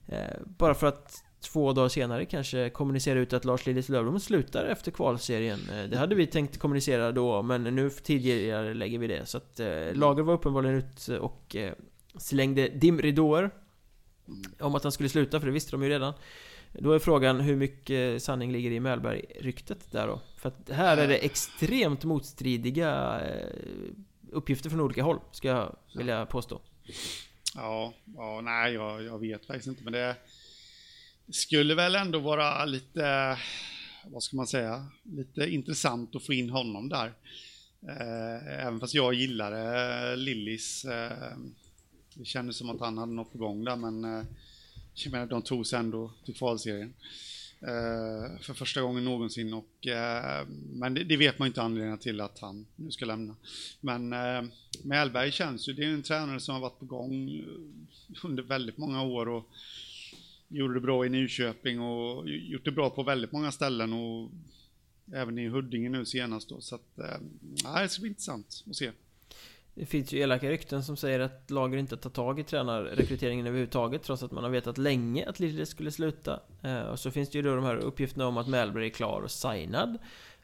[SPEAKER 1] Eh, bara för att två dagar senare kanske kommunicera ut att Lars Lillis Löfblom slutar efter kvalserien. Det hade vi tänkt kommunicera då, men nu tidigare lägger vi det. Så att eh, Lager var uppenbarligen ut och eh, slängde dimridåer om att han skulle sluta, för det visste de ju redan. Då är frågan hur mycket sanning ligger i Mellberg-ryktet där då? För att här är det extremt motstridiga eh, uppgifter från olika håll, ska jag vilja påstå.
[SPEAKER 2] Ja, ja nej, jag, jag vet faktiskt inte, men det skulle väl ändå vara lite, vad ska man säga, lite intressant att få in honom där. Eh, även fast jag gillade eh, Lillis. Eh, det kändes som att han hade något på gång där, men jag menar, de tog sig ändå till kvalserien. Eh, för första gången någonsin och eh, men det, det vet man ju inte anledningen till att han nu ska lämna. Men eh, Mellberg känns ju, det är en tränare som har varit på gång eh, under väldigt många år och gjorde det bra i Nyköping och gjort det bra på väldigt många ställen och även i Huddinge nu senast då. Så att, eh, det ska bli intressant att se.
[SPEAKER 1] Det finns ju elaka rykten som säger att Lager inte tar tag i tränarrekryteringen överhuvudtaget Trots att man har vetat länge att Lille skulle sluta. Eh, Och så finns det ju då de här uppgifterna om att Mellberg är klar och signad.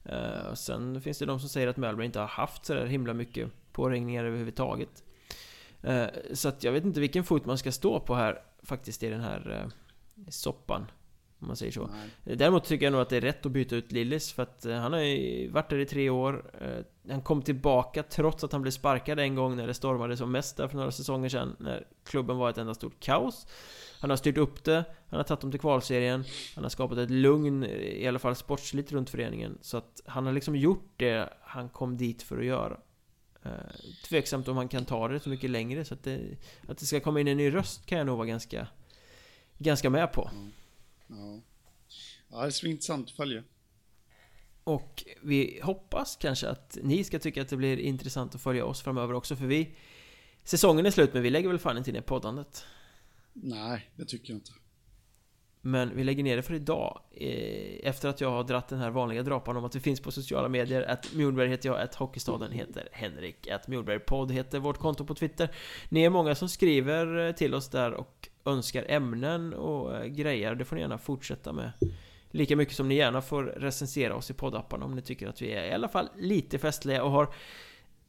[SPEAKER 1] Eh, Och sen finns det de som säger att Mellberg inte har haft sådär himla mycket påringningar överhuvudtaget. Eh, Så att jag vet inte vilken fot man ska stå på här faktiskt i den här eh, soppan. Om man säger så.
[SPEAKER 2] Nej.
[SPEAKER 1] Däremot tycker jag nog att det är rätt att byta ut Lillis för att eh, han har ju varit där i tre år. Eh, Han kom tillbaka trots att han blev sparkad en gång när det stormade som mest där för några säsonger sedan När klubben var ett enda stort kaos. Han har styrt upp det Han har tagit dem till kvalserien Han har skapat ett lugn, i alla fall sportsligt runt föreningen. Så att han har liksom gjort det han kom dit för att göra. Eh, Tveksamt om han kan ta det så mycket längre så att det, att det ska komma in en ny röst kan jag nog vara ganska Ganska med på
[SPEAKER 2] Ja. ja, det ska bli intressant att följa.
[SPEAKER 1] Och vi hoppas kanske att ni ska tycka att det blir intressant att följa oss framöver också för vi Säsongen är slut men vi lägger väl fan inte ner poddandet
[SPEAKER 2] Nej, det tycker jag inte.
[SPEAKER 1] Men vi lägger ner det för idag eh, Efter att jag har dratt den här vanliga drapan om att vi finns på sociala medier Att Mjolberg heter jag, att Hockeystaden heter Henrik Att Mjolbergpodd heter vårt konto på Twitter Ni är många som skriver eh, till oss där och önskar ämnen och eh, grejer Det får ni gärna fortsätta med Lika mycket som ni gärna får recensera oss i poddapparna om ni tycker att vi är i alla fall lite festliga och har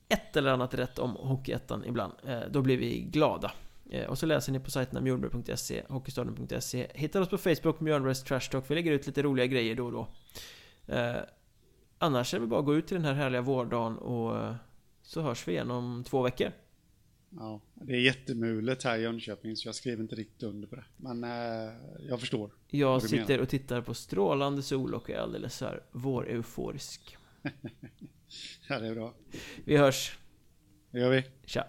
[SPEAKER 1] ett eller annat rätt om Hockeyettan ibland. Eh, då blir vi glada. Eh, och så läser ni på sajterna mjölnberg.se, hockeystaden.se Hittar oss på Facebook, Mjölnbergs Trash Talk. Vi lägger ut lite roliga grejer då och då. Annars är det bara att gå ut till den här härliga vårdagen och så hörs vi igen om två veckor.
[SPEAKER 2] Ja, det är jättemulet här i Jönköping så jag skriver inte riktigt under på det. Men eh, jag förstår.
[SPEAKER 1] Jag sitter
[SPEAKER 2] menar.
[SPEAKER 1] och tittar på strålande sol och är alldeles så här vår-euforisk.
[SPEAKER 2] Ja, det är bra.
[SPEAKER 1] Vi hörs.
[SPEAKER 2] Det gör vi.
[SPEAKER 1] Tja!